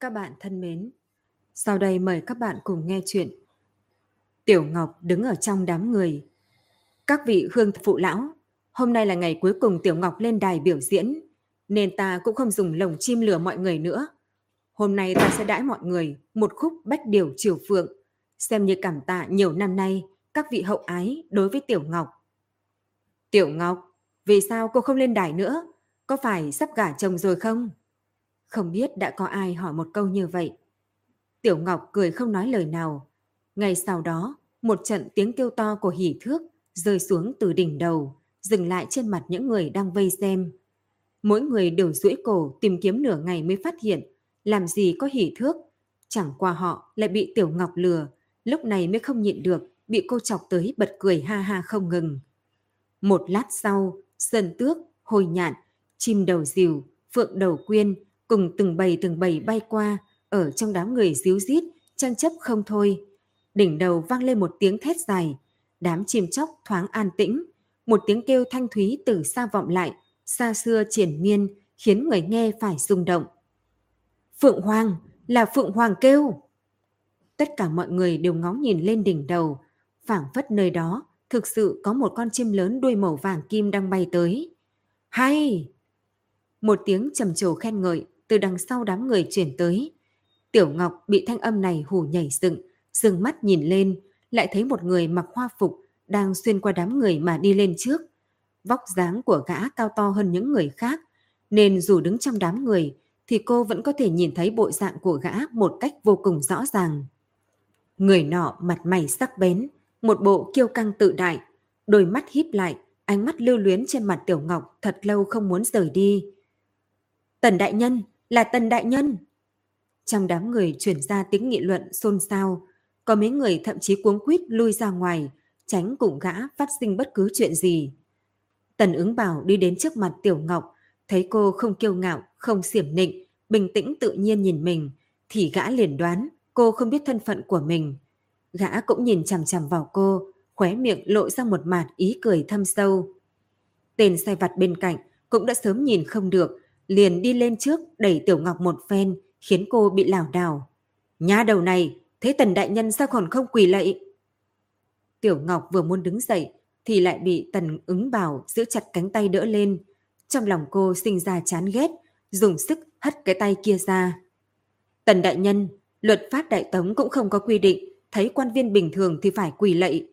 Các bạn thân mến, sau đây mời các bạn cùng nghe chuyện Tiểu Ngọc đứng ở trong đám người. Các vị hương phụ lão, hôm nay là ngày cuối cùng Tiểu Ngọc lên đài biểu diễn, nên ta cũng không dùng lồng chim lừa mọi người nữa. Hôm nay ta sẽ đãi mọi người một khúc bách điều triều phượng, xem như cảm tạ nhiều năm nay các vị hậu ái đối với Tiểu Ngọc. Tiểu Ngọc, vì sao cô không lên đài nữa? Có phải sắp gả chồng rồi không? Không biết đã có ai hỏi một câu như vậy. Tiểu Ngọc cười không nói lời nào. Ngay sau đó, một trận tiếng kêu to của hỉ thước rơi xuống từ đỉnh đầu, dừng lại trên mặt những người đang vây xem. Mỗi người đều duỗi cổ tìm kiếm nửa ngày mới phát hiện, làm gì có hỉ thước. Chẳng qua họ lại bị Tiểu Ngọc lừa, lúc này mới không nhịn được, bị cô chọc tới bật cười ha ha không ngừng. Một lát sau, sơn tước, hồi nhạn, chim đầu diều, phượng đầu quyên cùng từng bầy từng bầy bay qua, ở trong đám người díu rít, tranh chấp không thôi. Đỉnh đầu vang lên một tiếng thét dài, đám chim chóc thoáng an tĩnh, một tiếng kêu thanh thúy từ xa vọng lại, xa xưa triển miên, khiến người nghe phải rung động. Phượng Hoàng, là Phượng Hoàng kêu. Tất cả mọi người đều ngó nhìn lên đỉnh đầu, phảng phất nơi đó thực sự có một con chim lớn đuôi màu vàng kim đang bay tới. Hay! Một tiếng trầm trồ khen ngợi từ đằng sau đám người chuyển tới. Tiểu Ngọc bị thanh âm này hù nhảy dựng, dừng mắt nhìn lên, lại thấy một người mặc hoa phục đang xuyên qua đám người mà đi lên trước. Vóc dáng của gã cao to hơn những người khác, nên dù đứng trong đám người thì cô vẫn có thể nhìn thấy bộ dạng của gã một cách vô cùng rõ ràng. Người nọ mặt mày sắc bén, một bộ kiêu căng tự đại, đôi mắt híp lại, ánh mắt lưu luyến trên mặt Tiểu Ngọc thật lâu không muốn rời đi. Tần Đại Nhân, là Tần Đại Nhân. Trong đám người chuyển ra tiếng nghị luận xôn xao, có mấy người thậm chí cuống quýt lui ra ngoài, tránh cùng gã phát sinh bất cứ chuyện gì. Tần ứng bảo đi đến trước mặt Tiểu Ngọc, thấy cô không kiêu ngạo, không xiểm nịnh, bình tĩnh tự nhiên nhìn mình, thì gã liền đoán cô không biết thân phận của mình. Gã cũng nhìn chằm chằm vào cô, khóe miệng lộ ra một mạt ý cười thâm sâu. Tên sai vặt bên cạnh cũng đã sớm nhìn không được, liền đi lên trước đẩy Tiểu Ngọc một phen, khiến cô bị lảo đảo. Nhá đầu này, thế tần đại nhân sao còn không quỳ lạy? Tiểu Ngọc vừa muốn đứng dậy, thì lại bị tần ứng bảo giữ chặt cánh tay đỡ lên. Trong lòng cô sinh ra chán ghét, dùng sức hất cái tay kia ra. Tần đại nhân, luật pháp đại tống cũng không có quy định, thấy quan viên bình thường thì phải quỳ lạy.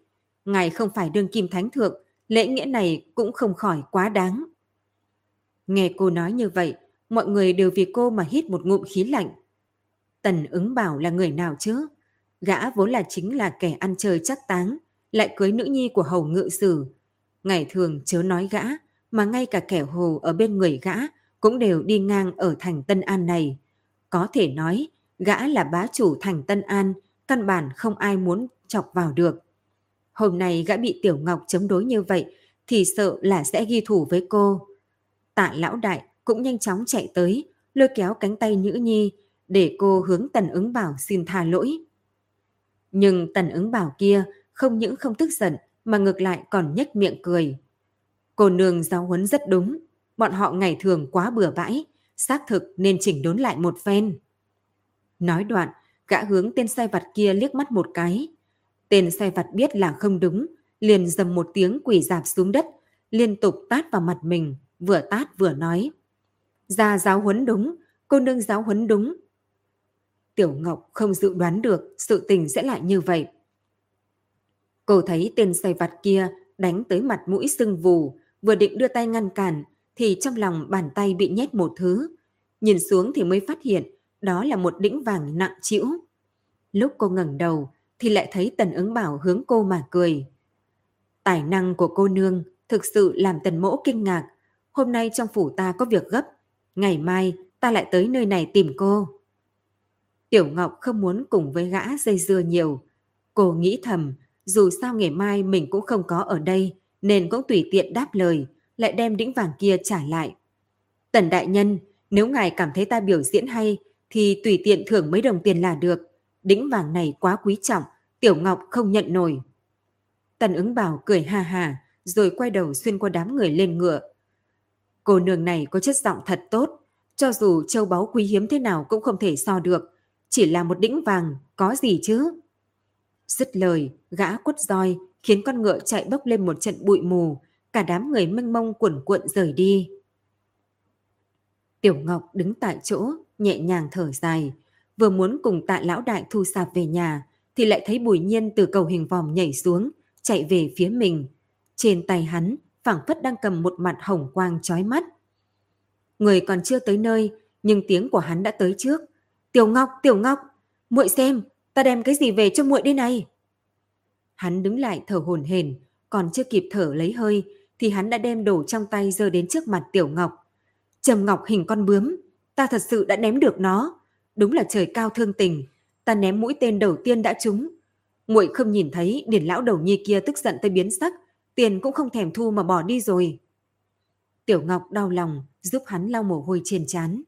Ngài không phải đương kim thánh thượng, lễ nghĩa này cũng không khỏi quá đáng. Nghe cô nói như vậy, mọi người đều vì cô mà hít một ngụm khí lạnh. Tần ứng bảo là người nào chứ? Gã vốn là chính là kẻ ăn chơi chắc táng, lại cưới nữ nhi của hầu ngự sử. Ngày thường chớ nói gã, mà ngay cả kẻ hồ ở bên người gã cũng đều đi ngang ở thành Tân An này. Có thể nói, gã là bá chủ thành Tân An, căn bản không ai muốn chọc vào được. Hôm nay gã bị Tiểu Ngọc chống đối như vậy, thì sợ là sẽ ghi thủ với cô. Tạ lão đại cũng nhanh chóng chạy tới, lôi kéo cánh tay Nhữ Nhi để cô hướng Tần ứng bảo xin tha lỗi. Nhưng Tần ứng bảo kia không những không tức giận mà ngược lại còn nhếch miệng cười. Cô nương giáo huấn rất đúng, bọn họ ngày thường quá bừa bãi, xác thực nên chỉnh đốn lại một phen. Nói đoạn, gã hướng tên sai vặt kia liếc mắt một cái. Tên sai vặt biết là không đúng, liền dầm một tiếng quỳ dạp xuống đất, liên tục tát vào mặt mình, vừa tát vừa nói. Ra giáo huấn đúng, cô nương giáo huấn đúng. Tiểu Ngọc không dự đoán được sự tình sẽ lại như vậy. Cô thấy tên say vặt kia đánh tới mặt mũi sưng vù, vừa định đưa tay ngăn cản, thì trong lòng bàn tay bị nhét một thứ. Nhìn xuống thì mới phát hiện đó là một đĩnh vàng nặng chịu. Lúc cô ngẩng đầu thì lại thấy tần ứng bảo hướng cô mà cười. Tài năng của cô nương thực sự làm tần mỗ kinh ngạc, hôm nay trong phủ ta có việc gấp, ngày mai ta lại tới nơi này tìm cô. Tiểu Ngọc không muốn cùng với gã dây dưa nhiều. Cô nghĩ thầm, dù sao ngày mai mình cũng không có ở đây, nên cũng tùy tiện đáp lời, lại đem đĩnh vàng kia trả lại. Tần đại nhân, nếu ngài cảm thấy ta biểu diễn hay, thì tùy tiện thưởng mấy đồng tiền là được. Đĩnh vàng này quá quý trọng, Tiểu Ngọc không nhận nổi. Tần ứng bảo cười ha hà, rồi quay đầu xuyên qua đám người lên ngựa, Cô nương này có chất giọng thật tốt, Cho dù châu báu quý hiếm thế nào cũng không thể so được, chỉ là một đĩnh vàng, có gì chứ? Dứt lời, gã quất roi, khiến con ngựa chạy bốc lên một trận bụi mù, cả đám người mênh mông cuộn cuộn rời đi. Tiểu Ngọc đứng tại chỗ, nhẹ nhàng thở dài, vừa muốn cùng tạ lão đại thu sạp về nhà, thì lại thấy bùi nhiên từ cầu hình vòm nhảy xuống, chạy về phía mình. Trên tay hắn, phảng phất đang cầm một mặt hồng quang chói mắt. Người còn chưa tới nơi, nhưng tiếng của hắn đã tới trước. Tiểu Ngọc, Tiểu Ngọc, muội xem, ta đem cái gì về cho muội đây này? Hắn đứng lại thở hổn hển, còn chưa kịp thở lấy hơi, thì hắn đã đem đồ trong tay giơ đến trước mặt Tiểu Ngọc. Trầm Ngọc hình con bướm, ta thật sự đã ném được nó. Đúng là trời cao thương tình, ta ném mũi tên đầu tiên đã trúng. Muội không nhìn thấy điển lão đầu nhi kia tức giận tới biến sắc, tiền cũng không thèm thu mà bỏ đi rồi. Tiểu Ngọc đau lòng, giúp hắn lau mồ hôi trên chán.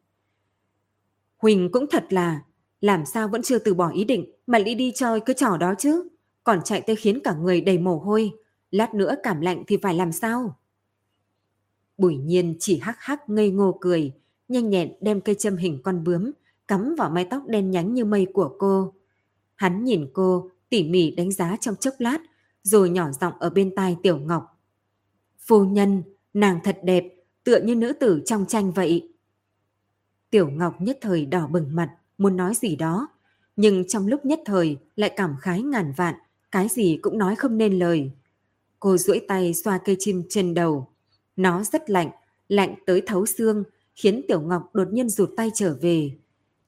Huỳnh cũng thật là, làm sao vẫn chưa từ bỏ ý định mà lý đi chơi cái trò đó chứ, còn chạy tới khiến cả người đầy mồ hôi, lát nữa cảm lạnh thì phải làm sao? Bùi nhiên chỉ hắc hắc ngây ngô cười, nhanh nhẹn đem cây châm hình con bướm, cắm vào mái tóc đen nhánh như mây của cô. Hắn nhìn cô, tỉ mỉ đánh giá trong chốc lát, rồi nhỏ giọng ở bên tai Tiểu Ngọc. Phu nhân, nàng thật đẹp, tựa như nữ tử trong tranh vậy. Tiểu Ngọc nhất thời đỏ bừng mặt, muốn nói gì đó, nhưng trong lúc nhất thời lại cảm khái ngàn vạn, cái gì cũng nói không nên lời. Cô duỗi tay xoa cây chim trên đầu. Nó rất lạnh, lạnh tới thấu xương, khiến Tiểu Ngọc đột nhiên rụt tay trở về.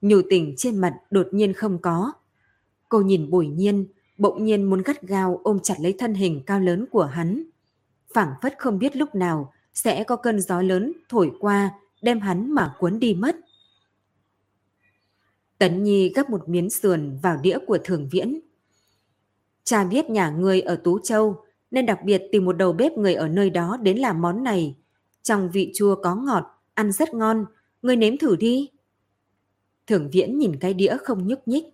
Nhủ tình trên mặt đột nhiên không có. Cô nhìn bùi nhiên, bỗng nhiên muốn gắt gao ôm chặt lấy thân hình cao lớn của hắn. phảng phất không biết lúc nào sẽ có cơn gió lớn thổi qua đem hắn mà cuốn đi mất. Tấn Nhi gấp một miếng sườn vào đĩa của thường viễn. Cha biết nhà ngươi ở Tú Châu nên đặc biệt tìm một đầu bếp người ở nơi đó đến làm món này. Trong vị chua có ngọt, ăn rất ngon, ngươi nếm thử đi. Thường viễn nhìn cái đĩa không nhúc nhích,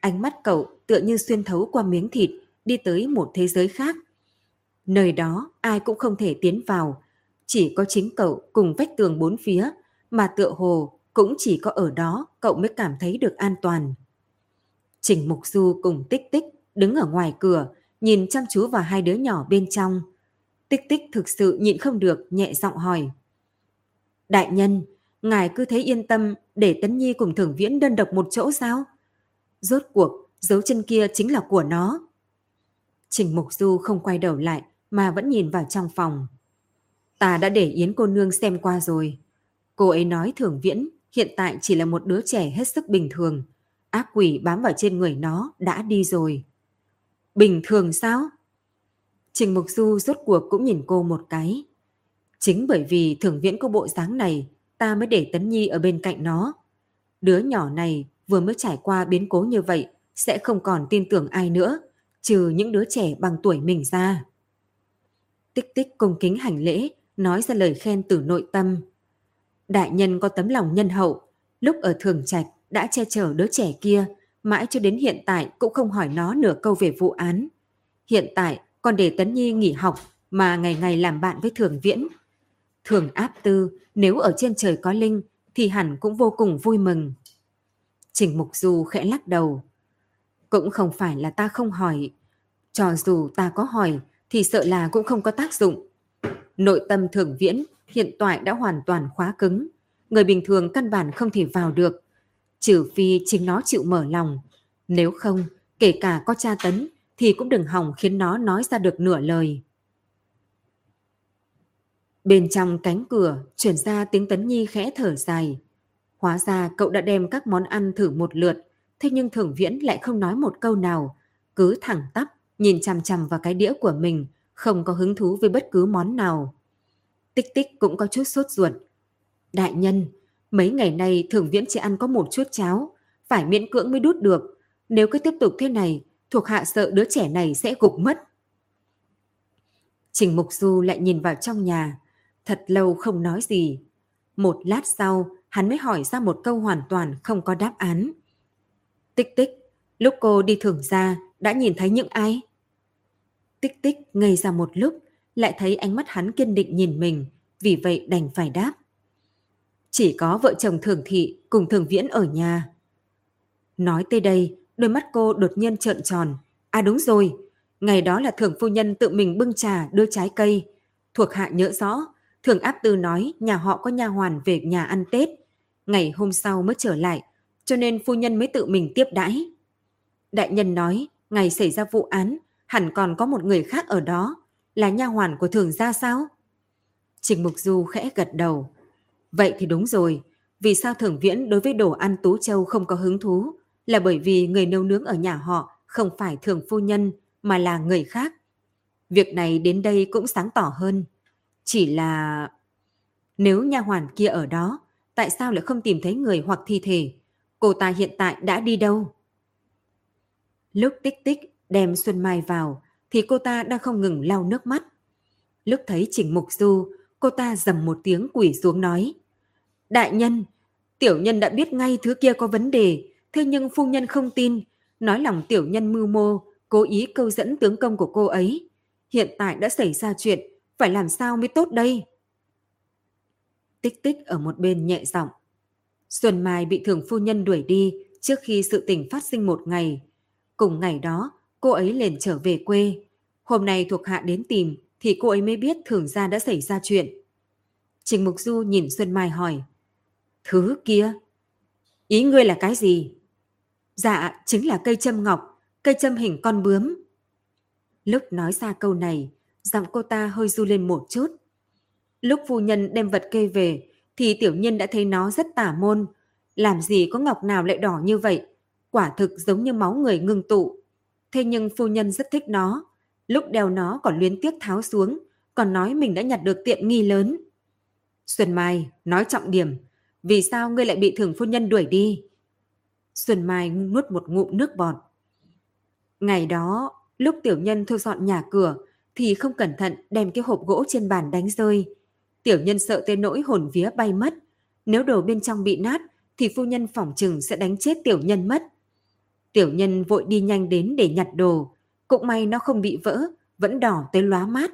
ánh mắt cậu tựa như xuyên thấu qua miếng thịt, đi tới một thế giới khác. Nơi đó ai cũng không thể tiến vào, chỉ có chính cậu cùng vách tường bốn phía, mà tựa hồ cũng chỉ có ở đó cậu mới cảm thấy được an toàn. Trình Mục Du cùng Tích Tích đứng ở ngoài cửa, nhìn chăm chú vào hai đứa nhỏ bên trong. Tích Tích thực sự nhịn không được, nhẹ giọng hỏi. Đại nhân, ngài cứ thấy yên tâm để Tấn Nhi cùng thưởng Viễn đơn độc một chỗ sao? Rốt cuộc, dấu chân kia chính là của nó. Trình Mục Du không quay đầu lại mà vẫn nhìn vào trong phòng. Ta đã để Yến cô nương xem qua rồi. Cô ấy nói Thường Viễn hiện tại chỉ là một đứa trẻ hết sức bình thường. Ác quỷ bám vào trên người nó đã đi rồi. Bình thường sao? Trình Mục Du rốt cuộc cũng nhìn cô một cái. Chính bởi vì Thường Viễn có bộ dáng này, ta mới để Tấn Nhi ở bên cạnh nó. Đứa nhỏ này vừa mới trải qua biến cố như vậy, sẽ không còn tin tưởng ai nữa, trừ những đứa trẻ bằng tuổi mình ra. Tích tích cung kính hành lễ, nói ra lời khen từ nội tâm. Đại nhân có tấm lòng nhân hậu, lúc ở thường trạch đã che chở đứa trẻ kia, mãi cho đến hiện tại cũng không hỏi nó nửa câu về vụ án. Hiện tại còn để Tấn Nhi nghỉ học mà ngày ngày làm bạn với Thường Viễn. Thường áp tư, nếu ở trên trời có linh thì hẳn cũng vô cùng vui mừng. Trình Mục Du khẽ lắc đầu. Cũng không phải là ta không hỏi. Cho dù ta có hỏi thì sợ là cũng không có tác dụng. Nội tâm thường viễn hiện tại đã hoàn toàn khóa cứng. Người bình thường căn bản không thể vào được. Trừ phi chính nó chịu mở lòng. Nếu không, kể cả có tra tấn thì cũng đừng hỏng khiến nó nói ra được nửa lời. Bên trong cánh cửa chuyển ra tiếng Tấn Nhi khẽ thở dài. Hóa ra cậu đã đem các món ăn thử một lượt, thế nhưng Thường Viễn lại không nói một câu nào, cứ thẳng tắp nhìn chằm chằm vào cái đĩa của mình, không có hứng thú với bất cứ món nào. Tích tích cũng có chút sốt ruột. Đại nhân, mấy ngày nay Thường Viễn chỉ ăn có một chút cháo, phải miễn cưỡng mới đút được. Nếu cứ tiếp tục thế này, thuộc hạ sợ đứa trẻ này sẽ gục mất. Trình Mục Du lại nhìn vào trong nhà, thật lâu không nói gì. Một lát sau, hắn mới hỏi ra một câu hoàn toàn không có đáp án. Tích tích, lúc cô đi thưởng ra, đã nhìn thấy những ai? Tích tích ngây ra một lúc, lại thấy ánh mắt hắn kiên định nhìn mình, vì vậy đành phải đáp. Chỉ có vợ chồng thường thị cùng thường viễn ở nhà. Nói tới đây, đôi mắt cô đột nhiên trợn tròn. À đúng rồi, ngày đó là thường phu nhân tự mình bưng trà đưa trái cây. Thuộc hạ nhớ rõ, thường áp tư nói nhà họ có nha hoàn về nhà ăn Tết. Ngày hôm sau mới trở lại, cho nên phu nhân mới tự mình tiếp đãi. Đại nhân nói, ngày xảy ra vụ án, hẳn còn có một người khác ở đó, là nha hoàn của thường gia sao? Trình Mục Du khẽ gật đầu. Vậy thì đúng rồi, vì sao thường viễn đối với đồ ăn Tú Châu không có hứng thú? Là bởi vì người nấu nướng ở nhà họ không phải thường phu nhân mà là người khác. Việc này đến đây cũng sáng tỏ hơn. Chỉ là... Nếu nha hoàn kia ở đó, tại sao lại không tìm thấy người hoặc thi thể? Cô ta hiện tại đã đi đâu? Lúc tích tích đem Xuân Mai vào, thì cô ta đang không ngừng lau nước mắt. Lúc thấy Trình Mục Du, cô ta dầm một tiếng quỷ xuống nói. Đại nhân, tiểu nhân đã biết ngay thứ kia có vấn đề, thế nhưng phu nhân không tin, nói lòng tiểu nhân mưu mô, cố ý câu dẫn tướng công của cô ấy. Hiện tại đã xảy ra chuyện, phải làm sao mới tốt đây? Tích tích ở một bên nhẹ giọng. Xuân Mai bị thường phu nhân đuổi đi trước khi sự tình phát sinh một ngày. Cùng ngày đó, cô ấy liền trở về quê. Hôm nay thuộc hạ đến tìm thì cô ấy mới biết thường gia đã xảy ra chuyện. Trình Mục Du nhìn Xuân Mai hỏi. Thứ kia? Ý ngươi là cái gì? Dạ, chính là cây châm ngọc, cây châm hình con bướm. Lúc nói ra câu này, giọng cô ta hơi du lên một chút. Lúc phu nhân đem vật kê về, thì tiểu nhân đã thấy nó rất tả môn. Làm gì có ngọc nào lại đỏ như vậy? Quả thực giống như máu người ngưng tụ. Thế nhưng phu nhân rất thích nó. Lúc đeo nó còn luyến tiếc tháo xuống, còn nói mình đã nhặt được tiện nghi lớn. Xuân Mai, nói trọng điểm, vì sao ngươi lại bị thường phu nhân đuổi đi? Xuân Mai nuốt một ngụm nước bọt. Ngày đó, lúc tiểu nhân thu dọn nhà cửa, thì không cẩn thận đem cái hộp gỗ trên bàn đánh rơi. Tiểu nhân sợ tới nỗi hồn vía bay mất. Nếu đồ bên trong bị nát, thì phu nhân phỏng chừng sẽ đánh chết tiểu nhân mất. Tiểu nhân vội đi nhanh đến để nhặt đồ. Cũng may nó không bị vỡ, vẫn đỏ tới lóa mát,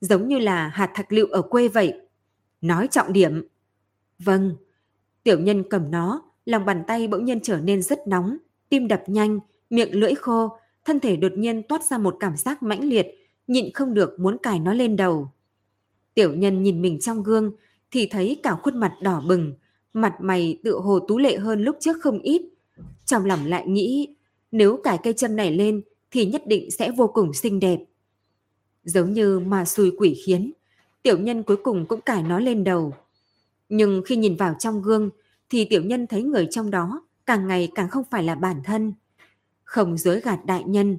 giống như là hạt thạch lựu ở quê vậy. Nói trọng điểm. Vâng. Tiểu nhân cầm nó, lòng bàn tay bỗng nhiên trở nên rất nóng, tim đập nhanh, miệng lưỡi khô, thân thể đột nhiên toát ra một cảm giác mãnh liệt, nhịn không được muốn cài nó lên đầu. Tiểu nhân nhìn mình trong gương thì thấy cả khuôn mặt đỏ bừng, mặt mày tự hồ tú lệ hơn lúc trước không ít. Trong lòng lại nghĩ, nếu cài cây châm này lên thì nhất định sẽ vô cùng xinh đẹp. Giống như mà xui quỷ khiến, tiểu nhân cuối cùng cũng cài nó lên đầu. Nhưng khi nhìn vào trong gương thì tiểu nhân thấy người trong đó càng ngày càng không phải là bản thân. Không dối gạt đại nhân,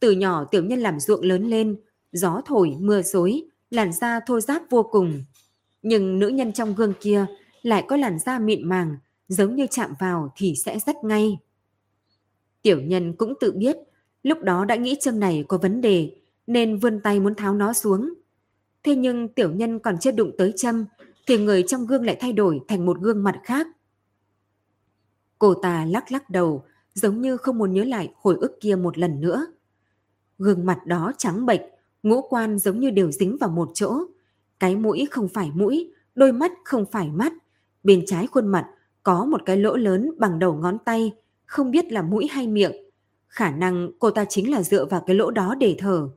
từ nhỏ tiểu nhân làm ruộng lớn lên, gió thổi, mưa xối, làn da thô ráp vô cùng. Nhưng nữ nhân trong gương kia lại có làn da mịn màng, giống như chạm vào thì sẽ rách ngay. Tiểu nhân cũng tự biết, lúc đó đã nghĩ châm này có vấn đề, nên vươn tay muốn tháo nó xuống. Thế nhưng tiểu nhân còn chưa đụng tới châm, thì người trong gương lại thay đổi thành một gương mặt khác. Cô ta lắc lắc đầu, giống như không muốn nhớ lại hồi ức kia một lần nữa. Gương mặt đó trắng bệch, ngũ quan giống như đều dính vào một chỗ. Cái mũi không phải mũi, đôi mắt không phải mắt. Bên trái khuôn mặt có một cái lỗ lớn bằng đầu ngón tay, không biết là mũi hay miệng. Khả năng cô ta chính là dựa vào cái lỗ đó để thở.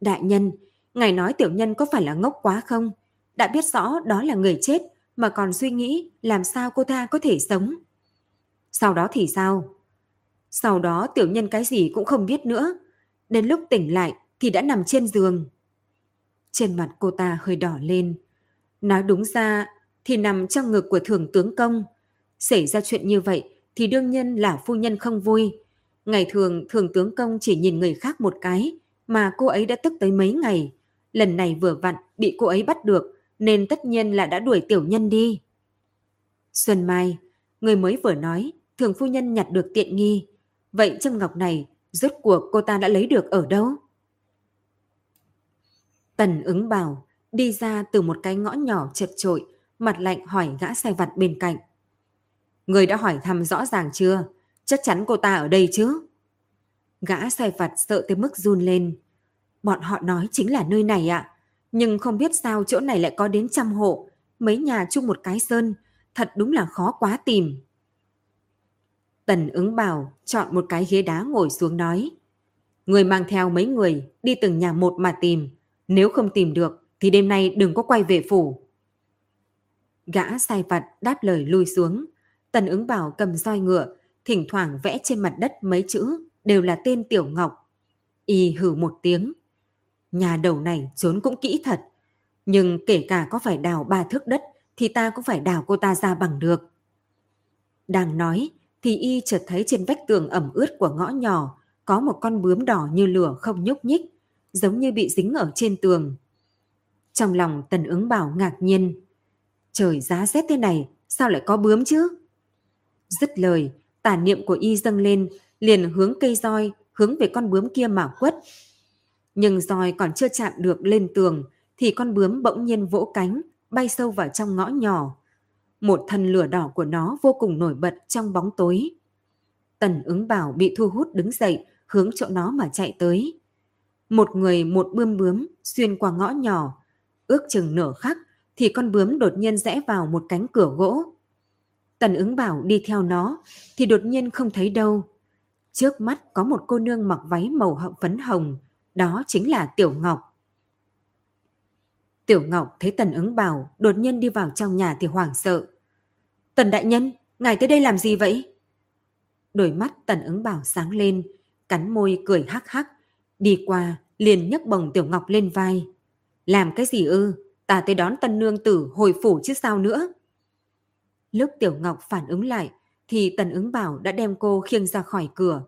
Đại nhân, ngài nói tiểu nhân có phải là ngốc quá không? Đã biết rõ đó là người chết mà còn suy nghĩ làm sao cô ta có thể sống. Sau đó thì sao? Sau đó tiểu nhân cái gì cũng không biết nữa. Đến lúc tỉnh lại thì đã nằm trên giường. Trên mặt cô ta hơi đỏ lên. Nói đúng ra thì nằm trong ngực của thường tướng công. Xảy ra chuyện như vậy thì đương nhiên là phu nhân không vui. Ngày thường thường tướng công chỉ nhìn người khác một cái mà cô ấy đã tức tới mấy ngày. Lần này vừa vặn bị cô ấy bắt được nên tất nhiên là đã đuổi tiểu nhân đi. Xuân Mai, người mới vừa nói thường phu nhân nhặt được tiện nghi. Vậy châm ngọc này rốt cuộc cô ta đã lấy được ở đâu? Tần ứng bảo đi ra từ một cái ngõ nhỏ chật trội, mặt lạnh hỏi gã sai vặt bên cạnh. Người đã hỏi thăm rõ ràng chưa? Chắc chắn cô ta ở đây chứ? Gã sai vặt sợ tới mức run lên. Bọn họ nói chính là nơi này ạ. Nhưng không biết sao chỗ này lại có đến trăm hộ. Mấy nhà chung một cái sơn. thật đúng là khó quá tìm. Tần ứng bảo chọn một cái ghế đá ngồi xuống nói. Người mang theo mấy người đi từng nhà một mà tìm. Nếu không tìm được thì đêm nay đừng có quay về phủ. Gã sai vặt đáp lời lui xuống. Tần ứng bảo cầm roi ngựa, thỉnh thoảng vẽ trên mặt đất mấy chữ đều là tên Tiểu Ngọc. Y hử một tiếng. Nhà đầu này trốn cũng kỹ thật. Nhưng kể cả có phải đào ba thước đất thì ta cũng phải đào cô ta ra bằng được. Đang nói thì y chợt thấy trên vách tường ẩm ướt của ngõ nhỏ có một con bướm đỏ như lửa không nhúc nhích, giống như bị dính ở trên tường. Trong lòng tần ứng bảo ngạc nhiên. Trời giá rét thế này, sao lại có bướm chứ? Dứt lời, tà niệm của y dâng lên, liền hướng cây roi, hướng về con bướm kia mà quất. Nhưng roi còn chưa chạm được lên tường, thì con bướm bỗng nhiên vỗ cánh, bay sâu vào trong ngõ nhỏ. Một thân lửa đỏ của nó vô cùng nổi bật trong bóng tối. Tần ứng bảo bị thu hút đứng dậy, hướng chỗ nó mà chạy tới. Một người một bươm bướm xuyên qua ngõ nhỏ, ước chừng nửa khắc thì con bướm đột nhiên rẽ vào một cánh cửa gỗ. Tần ứng bảo đi theo nó thì đột nhiên không thấy đâu. Trước mắt có một cô nương mặc váy màu hậu phấn hồng, đó chính là Tiểu Ngọc. Tiểu Ngọc thấy Tần ứng bảo đột nhiên đi vào trong nhà thì hoảng sợ. Tần đại nhân, ngài tới đây làm gì vậy? Đôi mắt Tần ứng bảo sáng lên, cắn môi cười hắc hắc, đi qua liền nhấc bồng Tiểu Ngọc lên vai. Làm cái gì ư? Ta tới đón tân nương tử hồi phủ chứ sao nữa? Lúc Tiểu Ngọc phản ứng lại, thì Tần ứng bảo đã đem cô khiêng ra khỏi cửa.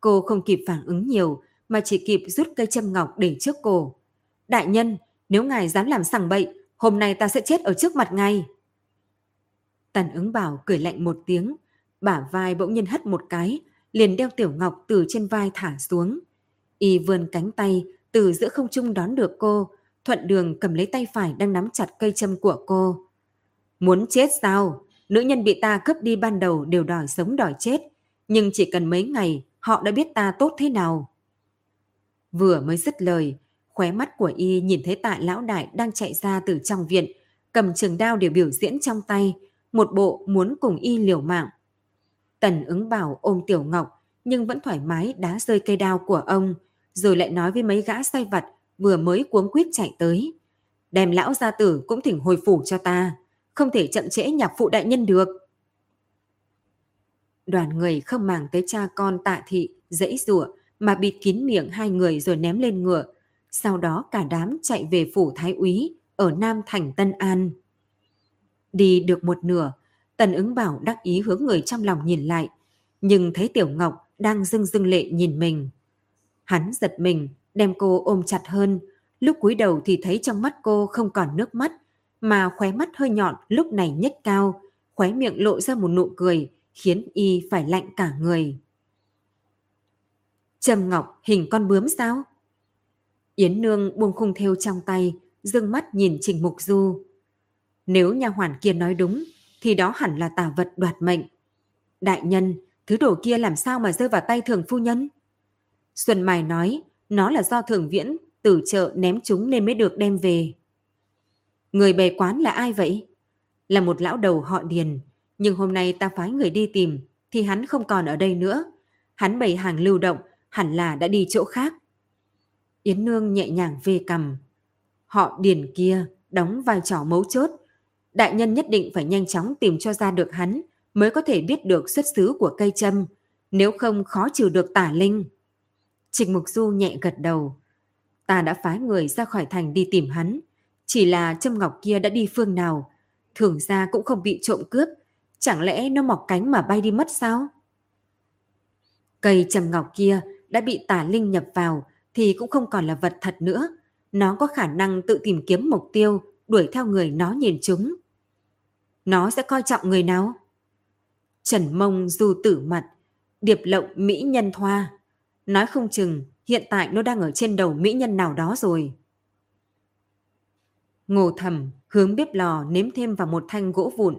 Cô không kịp phản ứng nhiều, mà chỉ kịp rút cây châm ngọc để trước cổ. Đại nhân, nếu ngài dám làm sằng bậy, hôm nay ta sẽ chết ở trước mặt ngài. Tần ứng bảo cười lạnh một tiếng, bả vai bỗng nhiên hất một cái, liền đeo Tiểu Ngọc từ trên vai thả xuống. Y vươn cánh tay, từ giữa không trung đón được cô, thuận đường cầm lấy tay phải đang nắm chặt cây châm của cô. Muốn chết sao? Nữ nhân bị ta cướp đi ban đầu đều đòi sống đòi chết, nhưng chỉ cần mấy ngày họ đã biết ta tốt thế nào. Vừa mới dứt lời, khóe mắt của y nhìn thấy tại lão đại đang chạy ra từ trong viện, cầm trường đao để biểu diễn trong tay, một bộ muốn cùng y liều mạng. Tần ứng bảo ôm Tiểu Ngọc, nhưng vẫn thoải mái đá rơi cây đao của ông, rồi lại nói với mấy gã say vặt vừa mới cuống quýt chạy tới. Đem lão gia tử cũng thỉnh hồi phủ cho ta, không thể chậm trễ nhạc phụ đại nhân được. Đoàn người không màng tới cha con tạ thị, dãy rủa mà bịt kín miệng hai người rồi ném lên ngựa. Sau đó cả đám chạy về phủ thái úy ở Nam Thành Tân An. Đi được một nửa, Tần ứng bảo đắc ý hướng người trong lòng nhìn lại, nhưng thấy Tiểu Ngọc đang dưng dưng lệ nhìn mình. Hắn giật mình, đem cô ôm chặt hơn, lúc cúi đầu thì thấy trong mắt cô không còn nước mắt, mà khóe mắt hơi nhọn lúc này nhếch cao, khóe miệng lộ ra một nụ cười, khiến y phải lạnh cả người. Trầm Ngọc hình con bướm sao? Yến Nương buông khung theo trong tay, dương mắt nhìn Trình Mục Du. Nếu nhà hoàn kia nói đúng, thì đó hẳn là tà vật đoạt mệnh. Đại nhân, thứ đồ kia làm sao mà rơi vào tay thường phu nhân? Xuân Mai nói, nó là do thường viễn từ chợ ném chúng nên mới được đem về. Người bề quán là ai vậy? Là một lão đầu họ Điền, nhưng hôm nay ta phái người đi tìm thì hắn không còn ở đây nữa. Hắn bày hàng lưu động, hẳn là đã đi chỗ khác. Yến Nương nhẹ nhàng về cầm. Họ Điền kia đóng vai trò mấu chốt. Đại nhân nhất định phải nhanh chóng tìm cho ra được hắn mới có thể biết được xuất xứ của cây châm, nếu không khó trừ được tả linh. Trịch Mục Du nhẹ gật đầu. Ta đã phái người ra khỏi thành đi tìm hắn, chỉ là châm ngọc kia đã đi phương nào, thường ra cũng không bị trộm cướp, chẳng lẽ nó mọc cánh mà bay đi mất sao? Cây trầm ngọc kia đã bị tà linh nhập vào thì cũng không còn là vật thật nữa. Nó có khả năng tự tìm kiếm mục tiêu, đuổi theo người nó nhìn chúng. Nó sẽ coi trọng người nào? Trần Mông dù tử mặt, điệp lộng mỹ nhân thoa. Nói không chừng hiện tại nó đang ở trên đầu mỹ nhân nào đó rồi. Ngô thầm hướng bếp lò nếm thêm vào một thanh gỗ vụn.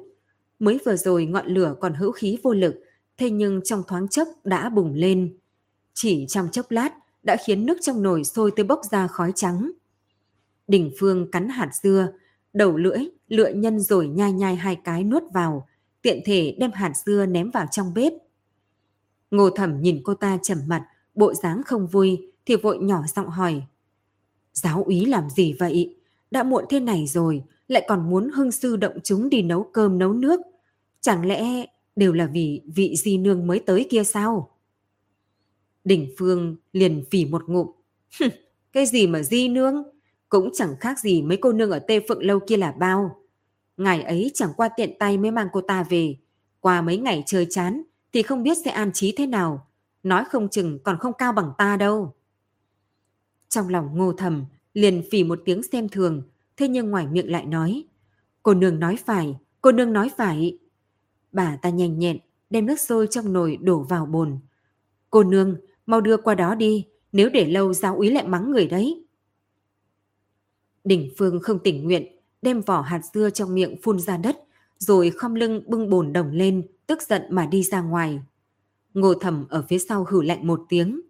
Mới vừa rồi ngọn lửa còn hữu khí vô lực, thế nhưng trong thoáng chốc đã bùng lên. Chỉ trong chốc lát đã khiến nước trong nồi sôi tới bốc ra khói trắng. Đỉnh Phương cắn hạt dưa, đầu lưỡi, lựa nhân rồi nhai nhai hai cái nuốt vào, tiện thể đem hạt dưa ném vào trong bếp. Ngô thẩm nhìn cô ta trầm mặt, bộ dáng không vui, thì vội nhỏ giọng hỏi. Giáo úy làm gì vậy? Đã muộn thế này rồi, lại còn muốn hưng sư động chúng đi nấu cơm nấu nước. Chẳng lẽ đều là vì vị di nương mới tới kia sao? đỉnh Phương liền phỉ một ngụm. cái gì mà di nương? Cũng chẳng khác gì mấy cô nương ở Tê Phượng Lâu kia là bao. Ngày ấy chẳng qua tiện tay mới mang cô ta về. Qua mấy ngày chơi chán thì không biết sẽ an trí thế nào. Nói không chừng còn không cao bằng ta đâu. Trong lòng ngô thầm, liền phỉ một tiếng xem thường, thế nhưng ngoài miệng lại nói. Cô nương nói phải, cô nương nói phải. Bà ta nhanh nhẹn, đem nước sôi trong nồi đổ vào bồn. Cô nương, mau đưa qua đó đi, nếu để lâu giáo úy lại mắng người đấy. đỉnh Phương không tình nguyện, đem vỏ hạt dưa trong miệng phun ra đất, rồi khom lưng bưng bồn đồng lên, tức giận mà đi ra ngoài. Ngô thầm ở phía sau hử lạnh một tiếng.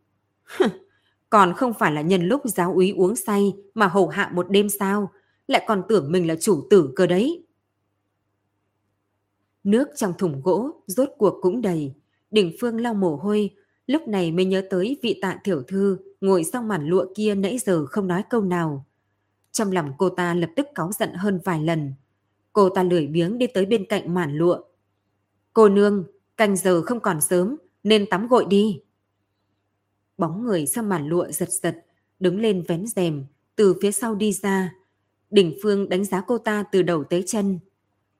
còn không phải là nhân lúc giáo úy uống say mà hầu hạ một đêm sao, lại còn tưởng mình là chủ tử cơ đấy. Nước trong thùng gỗ rốt cuộc cũng đầy, đỉnh phương lau mồ hôi, lúc này mới nhớ tới vị tạ tiểu thư ngồi sau màn lụa kia nãy giờ không nói câu nào. Trong lòng cô ta lập tức cáu giận hơn vài lần. Cô ta lười biếng đi tới bên cạnh màn lụa. Cô nương, canh giờ không còn sớm, nên tắm gội đi. Bóng người sau màn lụa giật giật, đứng lên vén rèm, từ phía sau đi ra. Đỉnh Phương đánh giá cô ta từ đầu tới chân.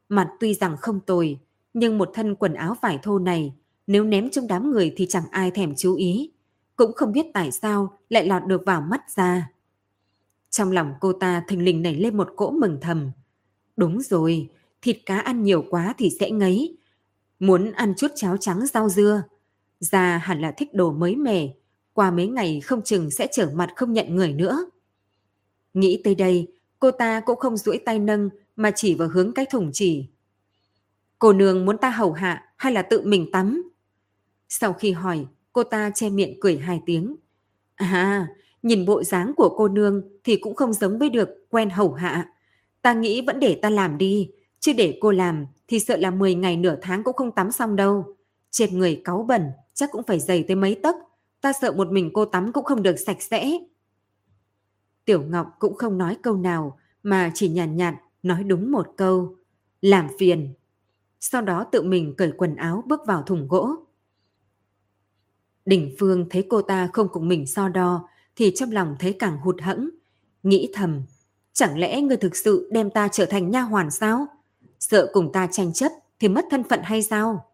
Mặt tuy rằng không tồi, nhưng một thân quần áo vải thô này, nếu ném trong đám người thì chẳng ai thèm chú ý. Cũng không biết tại sao lại lọt được vào mắt ra. Trong lòng cô ta thình lình nảy lên một cỗ mừng thầm. Đúng rồi, thịt cá ăn nhiều quá thì sẽ ngấy. Muốn ăn chút cháo trắng rau dưa. Già hẳn là thích đồ mới mẻ. Qua mấy ngày không chừng sẽ trở mặt không nhận người nữa. Nghĩ tới đây, cô ta cũng không duỗi tay nâng mà chỉ vào hướng cái thùng chỉ. Cô nương muốn ta hầu hạ hay là tự mình tắm? Sau khi hỏi, cô ta che miệng cười hai tiếng. À, nhìn bộ dáng của cô nương thì cũng không giống với được quen hầu hạ. Ta nghĩ vẫn để ta làm đi, chứ để cô làm thì sợ là 10 ngày nửa tháng cũng không tắm xong đâu. Trên người cáu bẩn chắc cũng phải dày tới mấy tấc, ta sợ một mình cô tắm cũng không được sạch sẽ. Tiểu Ngọc cũng không nói câu nào mà chỉ nhàn nhạt, nhạt nói đúng một câu, làm phiền. Sau đó tự mình cởi quần áo bước vào thùng gỗ. Đình Phương thấy cô ta không cùng mình so đo thì trong lòng thấy càng hụt hẫng, nghĩ thầm, chẳng lẽ người thực sự đem ta trở thành nha hoàn sao? Sợ cùng ta tranh chấp thì mất thân phận hay sao?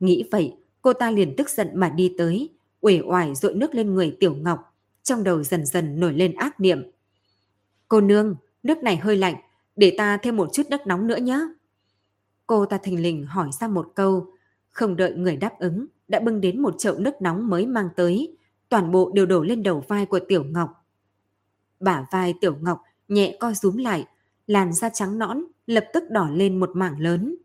Nghĩ vậy, cô ta liền tức giận mà đi tới, uể oải dội nước lên người Tiểu Ngọc, trong đầu dần dần nổi lên ác niệm. Cô nương, nước này hơi lạnh, để ta thêm một chút nước nóng nữa nhé. Cô ta thình lình hỏi ra một câu, không đợi người đáp ứng, đã bưng đến một chậu nước nóng mới mang tới, toàn bộ đều đổ lên đầu vai của Tiểu Ngọc. Bả vai Tiểu Ngọc nhẹ co rúm lại, làn da trắng nõn lập tức đỏ lên một mảng lớn.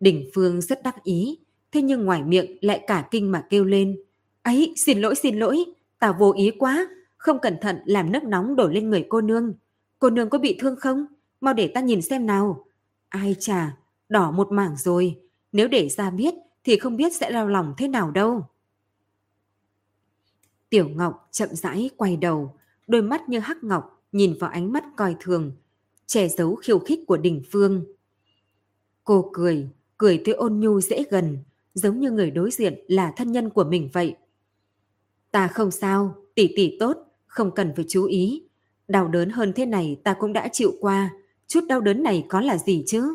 đỉnh Phương rất đắc ý, thế nhưng ngoài miệng lại cả kinh mà kêu lên. Ấy, xin lỗi xin lỗi, ta vô ý quá, không cẩn thận làm nước nóng đổ lên người cô nương. Cô nương có bị thương không? Mau để ta nhìn xem nào. Ai chà, đỏ một mảng rồi. Nếu để ra biết thì không biết sẽ đau lòng thế nào đâu. Tiểu Ngọc chậm rãi quay đầu, đôi mắt như hắc ngọc nhìn vào ánh mắt coi thường, che giấu khiêu khích của Đình Phương. Cô cười, cười tươi ôn nhu dễ gần, giống như người đối diện là thân nhân của mình vậy. Ta không sao, tỷ tỷ tốt, không cần phải chú ý. Đau đớn hơn thế này ta cũng đã chịu qua, chút đau đớn này có là gì chứ?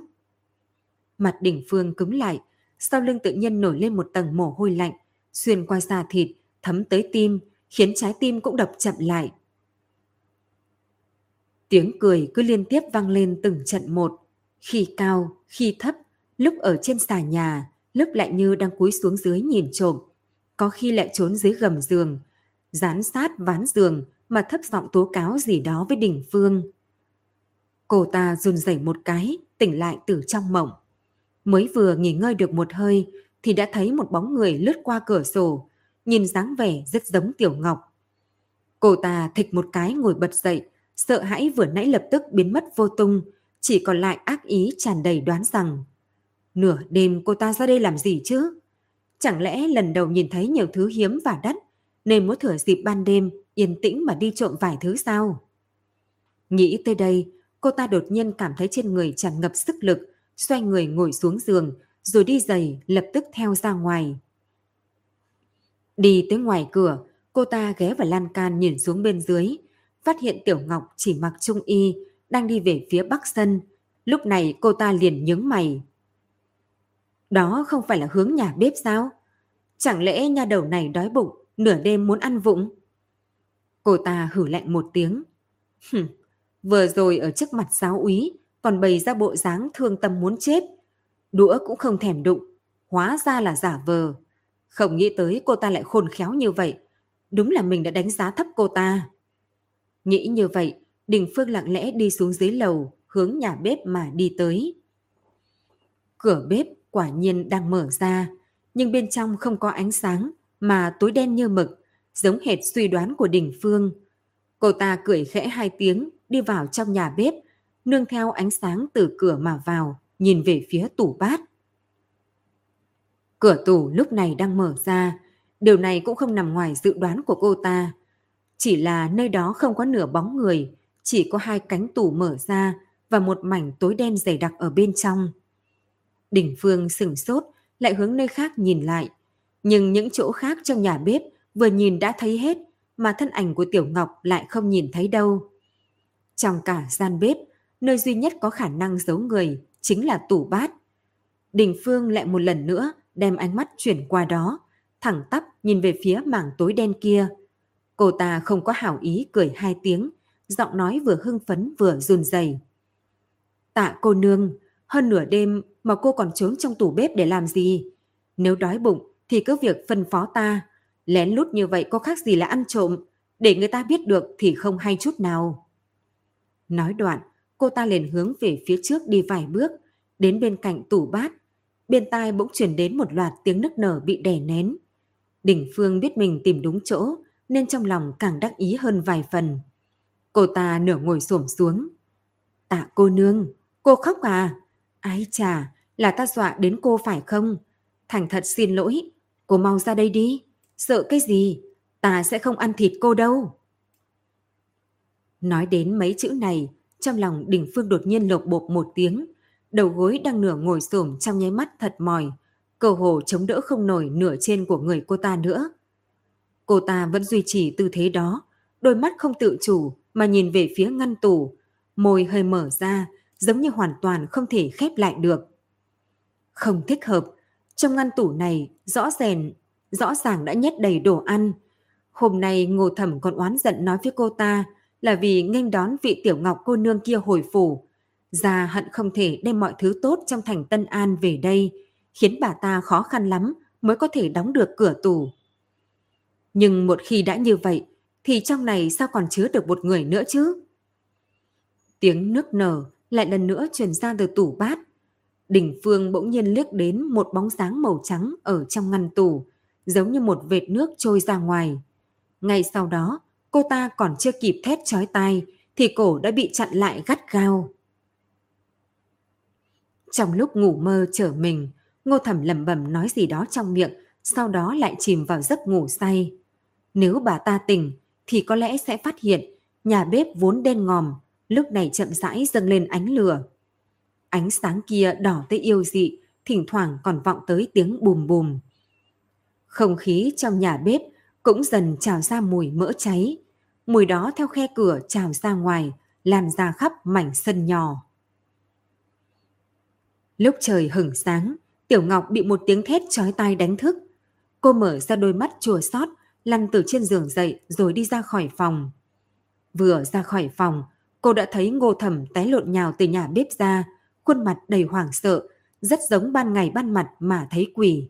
Mặt đỉnh phương cứng lại, sau lưng tự nhiên nổi lên một tầng mồ hôi lạnh, xuyên qua da thịt, thấm tới tim, khiến trái tim cũng đập chậm lại. Tiếng cười cứ liên tiếp vang lên từng trận một, khi cao, khi thấp, lúc ở trên xà nhà, lúc lại như đang cúi xuống dưới nhìn trộm, có khi lại trốn dưới gầm giường, dán sát ván giường mà thấp giọng tố cáo gì đó với Đình Phương. Cô ta run rẩy một cái, tỉnh lại từ trong mộng. Mới vừa nghỉ ngơi được một hơi thì đã thấy một bóng người lướt qua cửa sổ, nhìn dáng vẻ rất giống Tiểu Ngọc. Cô ta thịch một cái ngồi bật dậy, sợ hãi vừa nãy lập tức biến mất vô tung, chỉ còn lại ác ý tràn đầy đoán rằng nửa đêm cô ta ra đây làm gì chứ? Chẳng lẽ lần đầu nhìn thấy nhiều thứ hiếm và đắt nên muốn thửa dịp ban đêm yên tĩnh mà đi trộm vài thứ sao? Nghĩ tới đây, cô ta đột nhiên cảm thấy trên người tràn ngập sức lực, xoay người ngồi xuống giường, rồi đi giày lập tức theo ra ngoài. Đi tới ngoài cửa, cô ta ghé vào lan can nhìn xuống bên dưới, phát hiện Tiểu Ngọc chỉ mặc trung y, đang đi về phía bắc sân. Lúc này cô ta liền nhướng mày. Đó không phải là hướng nhà bếp sao? Chẳng lẽ nhà đầu này đói bụng, nửa đêm muốn ăn vụng? Cô ta hử lạnh một tiếng. Hừm, vừa rồi ở trước mặt giáo úy, còn bày ra bộ dáng thương tâm muốn chết. Đũa cũng không thèm đụng, hóa ra là giả vờ. Không nghĩ tới cô ta lại khôn khéo như vậy. Đúng là mình đã đánh giá thấp cô ta. Nghĩ như vậy, Đình Phương lặng lẽ đi xuống dưới lầu, hướng nhà bếp mà đi tới. Cửa bếp quả nhiên đang mở ra, nhưng bên trong không có ánh sáng mà tối đen như mực, giống hệt suy đoán của Đình Phương. Cô ta cười khẽ hai tiếng, đi vào trong nhà bếp, nương theo ánh sáng từ cửa mà vào, nhìn về phía tủ bát. Cửa tủ lúc này đang mở ra, điều này cũng không nằm ngoài dự đoán của cô ta. Chỉ là nơi đó không có nửa bóng người, chỉ có hai cánh tủ mở ra và một mảnh tối đen dày đặc ở bên trong. Đỉnh Phương sửng sốt, lại hướng nơi khác nhìn lại. Nhưng những chỗ khác trong nhà bếp vừa nhìn đã thấy hết, mà thân ảnh của Tiểu Ngọc lại không nhìn thấy đâu. Trong cả gian bếp, nơi duy nhất có khả năng giấu người chính là tủ bát. Đình Phương lại một lần nữa đem ánh mắt chuyển qua đó, thẳng tắp nhìn về phía mảng tối đen kia. Cô ta không có hảo ý cười hai tiếng, giọng nói vừa hưng phấn vừa run rẩy. Tạ cô nương, hơn nửa đêm mà cô còn trốn trong tủ bếp để làm gì? Nếu đói bụng thì cứ việc phân phó ta. Lén lút như vậy có khác gì là ăn trộm. Để người ta biết được thì không hay chút nào. Nói đoạn, cô ta liền hướng về phía trước đi vài bước, đến bên cạnh tủ bát. Bên tai bỗng truyền đến một loạt tiếng nức nở bị đè nén. Đỉnh Phương biết mình tìm đúng chỗ, nên trong lòng càng đắc ý hơn vài phần. Cô ta nửa ngồi xổm xuống. Tạ cô nương, cô khóc à? Ái chà, là ta dọa đến cô phải không? Thành thật xin lỗi, cô mau ra đây đi. Sợ cái gì? Ta sẽ không ăn thịt cô đâu. Nói đến mấy chữ này, trong lòng Đình Phương đột nhiên lột bột một tiếng. Đầu gối đang nửa ngồi xổm trong nháy mắt thật mỏi. Cơ hồ chống đỡ không nổi nửa trên của người cô ta nữa. Cô ta vẫn duy trì tư thế đó, đôi mắt không tự chủ mà nhìn về phía ngăn tủ, môi hơi mở ra, giống như hoàn toàn không thể khép lại được. Không thích hợp, trong ngăn tủ này rõ ràng, rõ ràng đã nhét đầy đồ ăn. Hôm nay Ngô Thẩm còn oán giận nói với cô ta là vì nghênh đón vị tiểu ngọc cô nương kia hồi phủ. Già hận không thể đem mọi thứ tốt trong thành Tân An về đây, khiến bà ta khó khăn lắm mới có thể đóng được cửa tủ. Nhưng một khi đã như vậy, thì trong này sao còn chứa được một người nữa chứ? Tiếng nước nở lại lần nữa truyền ra từ tủ bát. Đỉnh Phương bỗng nhiên liếc đến một bóng dáng màu trắng ở trong ngăn tủ, giống như một vệt nước trôi ra ngoài. Ngay sau đó, cô ta còn chưa kịp thét chói tai, thì cổ đã bị chặn lại gắt gao. Trong lúc ngủ mơ trở mình, Ngô Thẩm lẩm bẩm nói gì đó trong miệng, sau đó lại chìm vào giấc ngủ say. Nếu bà ta tỉnh, thì có lẽ sẽ phát hiện nhà bếp vốn đen ngòm, lúc này chậm rãi dâng lên ánh lửa. Ánh sáng kia đỏ tới yêu dị, thỉnh thoảng còn vọng tới tiếng bùm bùm. Không khí trong nhà bếp cũng dần trào ra mùi mỡ cháy. Mùi đó theo khe cửa trào ra ngoài, lan ra khắp mảnh sân nhỏ. Lúc trời hửng sáng, Tiểu Ngọc bị một tiếng thét chói tai đánh thức. Cô mở ra đôi mắt chùa xót, lăn từ trên giường dậy rồi đi ra khỏi phòng. Vừa ra khỏi phòng, cô đã thấy ngô thẩm té lộn nhào từ nhà bếp ra, khuôn mặt đầy hoảng sợ, rất giống ban ngày ban mặt mà thấy quỷ.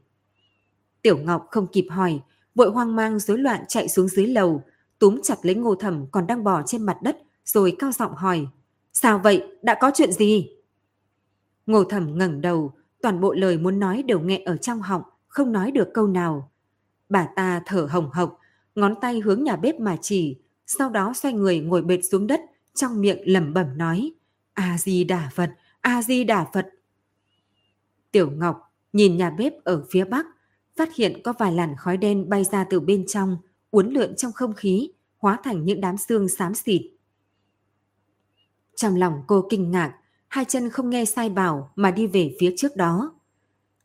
Tiểu Ngọc không kịp hỏi, vội hoang mang rối loạn chạy xuống dưới lầu, túm chặt lấy ngô thẩm còn đang bò trên mặt đất, rồi cao giọng hỏi. Sao vậy? Đã có chuyện gì? Ngô thẩm ngẩng đầu, toàn bộ lời muốn nói đều nghẹn ở trong họng, không nói được câu nào. Bà ta thở hồng hộc, ngón tay hướng nhà bếp mà chỉ, sau đó xoay người ngồi bệt xuống đất, trong miệng lẩm bẩm nói. A-di-đà Phật, A-di-đà Phật. Tiểu Ngọc nhìn nhà bếp ở phía bắc, phát hiện có vài làn khói đen bay ra từ bên trong, uốn lượn trong không khí, hóa thành những đám xương xám xịt. Trong lòng cô kinh ngạc, hai chân không nghe sai bảo mà đi về phía trước đó.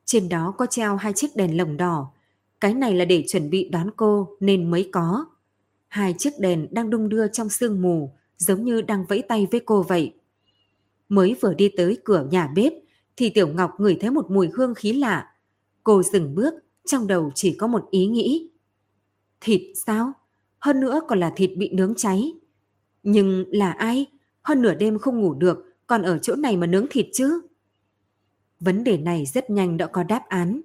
Trên đó có treo hai chiếc đèn lồng đỏ, cái này là để chuẩn bị đón cô nên mới có. Hai chiếc đèn đang đung đưa trong sương mù, giống như đang vẫy tay với cô vậy. Mới vừa đi tới cửa nhà bếp, thì Tiểu Ngọc ngửi thấy một mùi hương khí lạ. Cô dừng bước, trong đầu chỉ có một ý nghĩ. Thịt sao? Hơn nữa còn là thịt bị nướng cháy. Nhưng là ai? Hơn nửa đêm không ngủ được, còn ở chỗ này mà nướng thịt chứ? Vấn đề này rất nhanh đã có đáp án.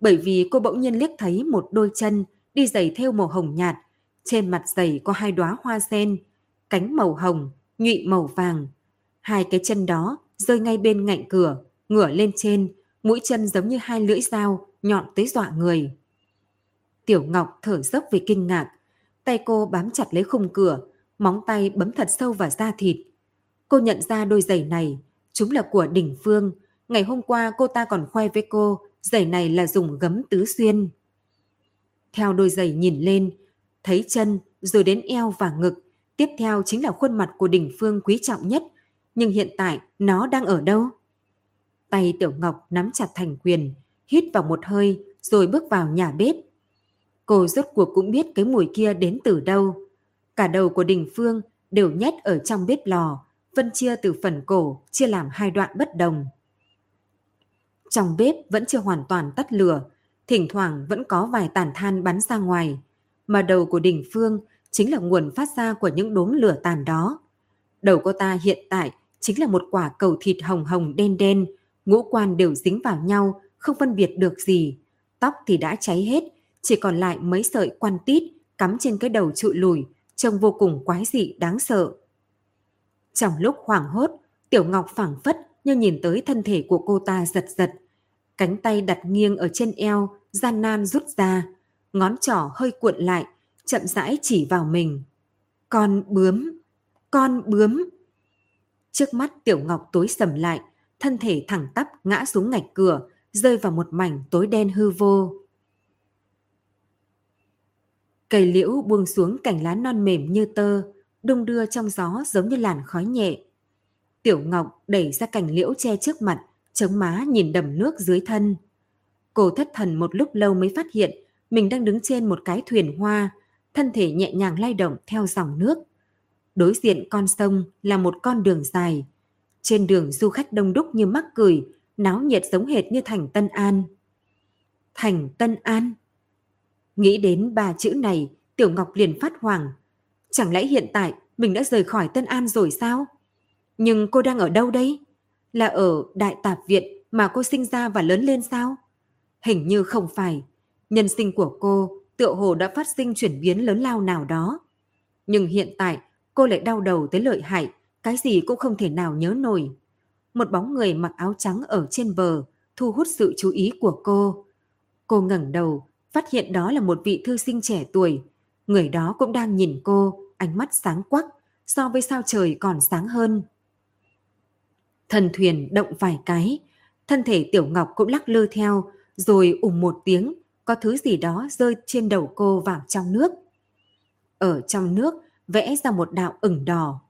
Bởi vì cô bỗng nhiên liếc thấy một đôi chân đi giày theo màu hồng nhạt. Trên mặt giày có hai đóa hoa sen, cánh màu hồng, nhụy màu vàng. Hai cái chân đó rơi ngay bên ngạnh cửa, ngửa lên trên, mũi chân giống như hai lưỡi dao, nhọn tới dọa người. Tiểu Ngọc thở dốc vì kinh ngạc, tay cô bám chặt lấy khung cửa, móng tay bấm thật sâu vào da thịt. Cô nhận ra đôi giày này, chúng là của Đỉnh Phương. Ngày hôm qua cô ta còn khoe với cô, giày này là dùng gấm tứ xuyên. Theo đôi giày nhìn lên, thấy chân, rồi đến eo và ngực. Tiếp theo chính là khuôn mặt của Đỉnh Phương quý trọng nhất. Nhưng hiện tại nó đang ở đâu? Tay Tiểu Ngọc nắm chặt thành quyền, hít vào một hơi rồi bước vào nhà bếp. Cô rốt cuộc cũng biết cái mùi kia đến từ đâu. Cả đầu của Đình Phương đều nhét ở trong bếp lò, phân chia từ phần cổ, chia làm hai đoạn bất đồng. Trong bếp vẫn chưa hoàn toàn tắt lửa, thỉnh thoảng vẫn có vài tàn than bắn ra ngoài, mà đầu của Đình Phương chính là nguồn phát ra của những đốm lửa tàn đó. Đầu cô ta hiện tại chính là một quả cầu thịt hồng hồng đen đen, ngũ quan đều dính vào nhau, không phân biệt được gì. Tóc thì đã cháy hết, chỉ còn lại mấy sợi quan tít cắm trên cái đầu trụi lùi, trông vô cùng quái dị đáng sợ. Trong lúc hoảng hốt, Tiểu Ngọc phảng phất như nhìn tới thân thể của cô ta giật giật. Cánh tay đặt nghiêng ở trên eo, gian nan rút ra, ngón trỏ hơi cuộn lại, chậm rãi chỉ vào mình. Con bướm, con bướm. Trước mắt Tiểu Ngọc tối sầm lại, thân thể thẳng tắp ngã xuống ngạch cửa, rơi vào một mảnh tối đen hư vô. Cây liễu buông xuống cành lá non mềm như tơ, đung đưa trong gió giống như làn khói nhẹ. Tiểu Ngọc đẩy ra cành liễu che trước mặt, chống má nhìn đầm nước dưới thân. Cô thất thần một lúc lâu mới phát hiện mình đang đứng trên một cái thuyền hoa, thân thể nhẹ nhàng lay động theo dòng nước. Đối diện con sông là một con đường dài. Trên đường du khách đông đúc như mắc cười, náo nhiệt giống hệt như thành Tân An. Thành Tân An? Nghĩ đến ba chữ này, Tiểu Ngọc liền phát hoảng. Chẳng lẽ hiện tại mình đã rời khỏi Tân An rồi sao? Nhưng cô đang ở đâu đây? Là ở Đại Tạp Viện mà cô sinh ra và lớn lên sao? Hình như không phải. Nhân sinh của cô tựa hồ đã phát sinh chuyển biến lớn lao nào đó. Nhưng hiện tại cô lại đau đầu tới lợi hại, cái gì cũng không thể nào nhớ nổi. Một bóng người mặc áo trắng ở trên bờ thu hút sự chú ý của cô. Cô ngẩng đầu, phát hiện đó là một vị thư sinh trẻ tuổi. Người đó cũng đang nhìn cô, ánh mắt sáng quắc, so với sao trời còn sáng hơn. Thần thuyền động vài cái, thân thể Tiểu Ngọc cũng lắc lư theo, rồi ủng một tiếng, có thứ gì đó rơi trên đầu cô vào trong nước. Ở trong nước vẽ ra một đạo ửng đỏ.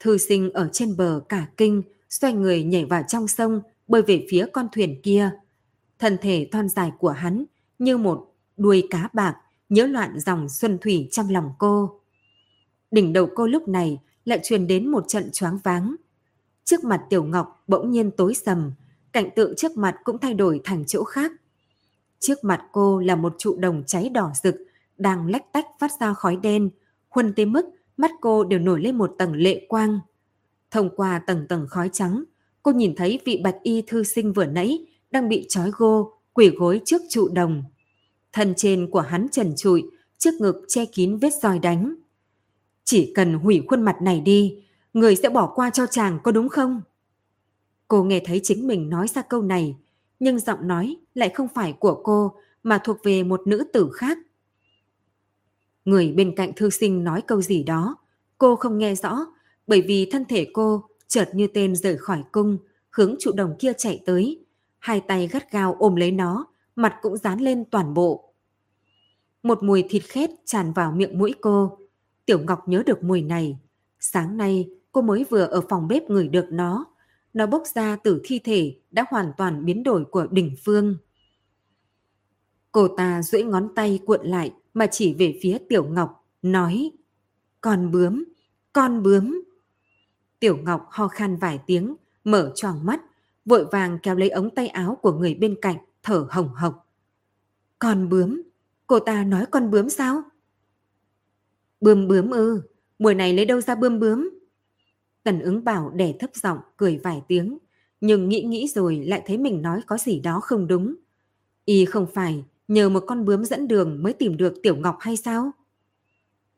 Thư sinh ở trên bờ cả kinh, xoay người nhảy vào trong sông, bơi về phía con thuyền kia. Thân thể thon dài của hắn như một đuôi cá bạc, nhớ loạn dòng xuân thủy trong lòng cô. Đỉnh đầu cô lúc này lại truyền đến một trận choáng váng. Trước mặt Tiểu Ngọc bỗng nhiên tối sầm, cảnh tượng trước mặt cũng thay đổi thành chỗ khác. Trước mặt cô là một trụ đồng cháy đỏ rực, đang lách tách phát ra khói đen, huân tới mức mắt cô đều nổi lên một tầng lệ quang. Thông qua tầng tầng khói trắng, cô nhìn thấy vị bạch y thư sinh vừa nãy đang bị trói gô, quỷ gối trước trụ đồng. Thân trên của hắn trần trụi, trước ngực che kín vết roi đánh. Chỉ cần hủy khuôn mặt này đi, người sẽ bỏ qua cho chàng có đúng không? Cô nghe thấy chính mình nói ra câu này, nhưng giọng nói lại không phải của cô mà thuộc về một nữ tử khác. Người bên cạnh thư sinh nói câu gì đó, cô không nghe rõ bởi vì thân thể cô chợt như tên rời khỏi cung, hướng trụ đồng kia chạy tới, hai tay gắt gao ôm lấy nó, mặt cũng dán lên toàn bộ. Một mùi thịt khét tràn vào miệng mũi cô. Tiểu Ngọc nhớ được mùi này. Sáng nay, cô mới vừa ở phòng bếp ngửi được nó. Nó bốc ra từ thi thể đã hoàn toàn biến đổi của đỉnh phương. Cô ta duỗi ngón tay cuộn lại mà chỉ về phía Tiểu Ngọc, nói Con bướm, con bướm. Tiểu Ngọc ho khan vài tiếng, mở tròn mắt, vội vàng kéo lấy ống tay áo của người bên cạnh, thở hồng hộc. Con bướm? Cô ta nói con bướm sao? Bướm bướm ư, mùa này lấy đâu ra bướm bướm? Tần ứng bảo đè thấp giọng, cười vài tiếng, nhưng nghĩ nghĩ rồi lại thấy mình nói có gì đó không đúng. Y không phải nhờ một con bướm dẫn đường mới tìm được Tiểu Ngọc hay sao?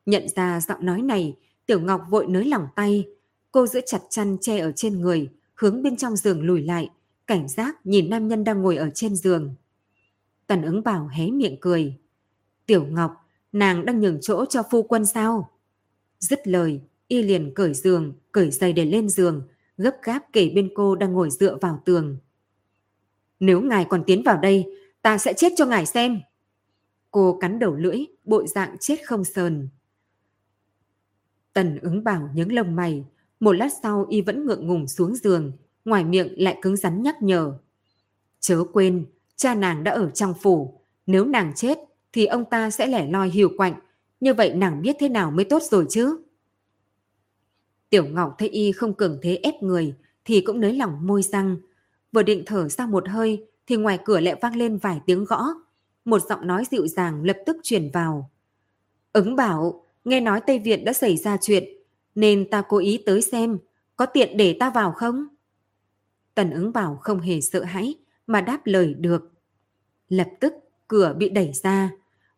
Nhận ra giọng nói này, Tiểu Ngọc vội nới lỏng tay. Cô giữ chặt chăn che ở trên người, hướng bên trong giường lùi lại, cảnh giác nhìn nam nhân đang ngồi ở trên giường. Tần ứng bảo hé miệng cười. Tiểu Ngọc, nàng đang nhường chỗ cho phu quân sao? Dứt lời, y liền cởi giường, cởi giày để lên giường, gấp gáp kể bên cô đang ngồi dựa vào tường. Nếu ngài còn tiến vào đây, ta sẽ chết cho ngài xem. Cô cắn đầu lưỡi, bội dạng chết không sờn. Tần ứng bảo nhướng lông mày, một lát sau y vẫn ngượng ngùng xuống giường, ngoài miệng lại cứng rắn nhắc nhở. Chớ quên, cha nàng đã ở trong phủ, nếu nàng chết thì ông ta sẽ lẻ loi hiu quạnh, như vậy nàng biết thế nào mới tốt rồi chứ. Tiểu Ngọc thấy y không cường thế ép người thì cũng nới lỏng môi răng, vừa định thở ra một hơi thì ngoài cửa lại vang lên vài tiếng gõ. Một giọng nói dịu dàng lập tức truyền vào. Ứng bảo, nghe nói Tây Viện đã xảy ra chuyện, nên ta cố ý tới xem, có tiện để ta vào không? Tần ứng bảo không hề sợ hãi, mà đáp lời được. Lập tức, cửa bị đẩy ra.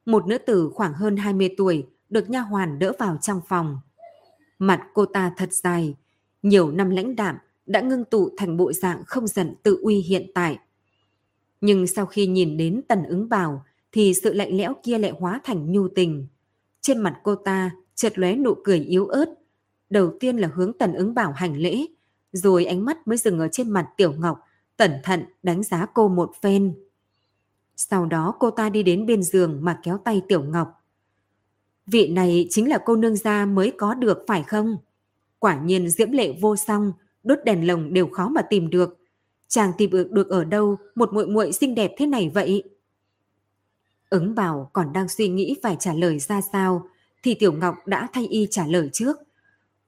Một nữ tử khoảng hơn 20 tuổi được nha hoàn đỡ vào trong phòng. Mặt cô ta thật dài, nhiều năm lãnh đạm đã ngưng tụ thành bộ dạng không giận tự uy hiện tại. Nhưng sau khi nhìn đến tần ứng bảo thì sự lạnh lẽo kia lại hóa thành nhu tình. Trên mặt cô ta chợt lóe nụ cười yếu ớt. Đầu tiên là hướng tần ứng bảo hành lễ, rồi ánh mắt mới dừng ở trên mặt Tiểu Ngọc, cẩn thận đánh giá cô một phen. Sau đó cô ta đi đến bên giường mà kéo tay Tiểu Ngọc. Vị này chính là cô nương gia mới có được phải không? Quả nhiên diễm lệ vô song, đốt đèn lồng đều khó mà tìm được. Chàng tìm được được ở đâu một muội muội xinh đẹp thế này vậy? Ứng bảo còn đang suy nghĩ phải trả lời ra sao, thì Tiểu Ngọc đã thay y trả lời trước.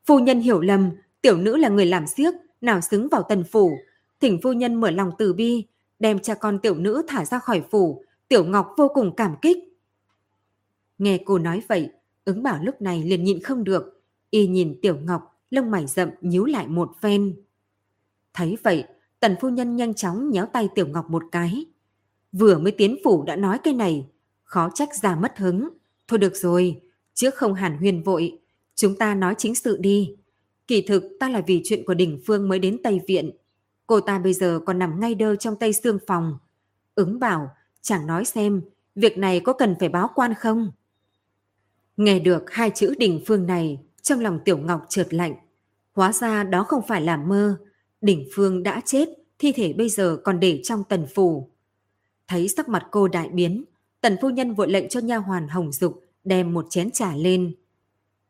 Phu nhân hiểu lầm, tiểu nữ là người làm siếc, nào xứng vào tần phủ. Thỉnh phu nhân mở lòng từ bi, đem cha con tiểu nữ thả ra khỏi phủ. Tiểu Ngọc vô cùng cảm kích. Nghe cô nói vậy, ứng bảo lúc này liền nhịn không được. Y nhìn Tiểu Ngọc, lông mày rậm nhíu lại một phen. Thấy vậy, tần phu nhân nhanh chóng nhéo tay Tiểu Ngọc một cái. Vừa mới tiến phủ đã nói cái này, khó trách già mất hứng. Thôi được rồi, trước không hàn huyền vội, chúng ta nói chính sự đi. Kỳ thực ta là vì chuyện của đỉnh phương mới đến Tây Viện. Cô ta bây giờ còn nằm ngay đơ trong Tây Sương Phòng. Ứng bảo, chẳng nói xem, việc này có cần phải báo quan không? Nghe được hai chữ đỉnh phương này, trong lòng Tiểu Ngọc trượt lạnh. Hóa ra đó không phải là mơ. Đỉnh phương đã chết, thi thể bây giờ còn để trong tần phủ. Thấy sắc mặt cô đại biến, tần phu nhân vội lệnh cho nha hoàn hồng dục đem một chén trà lên.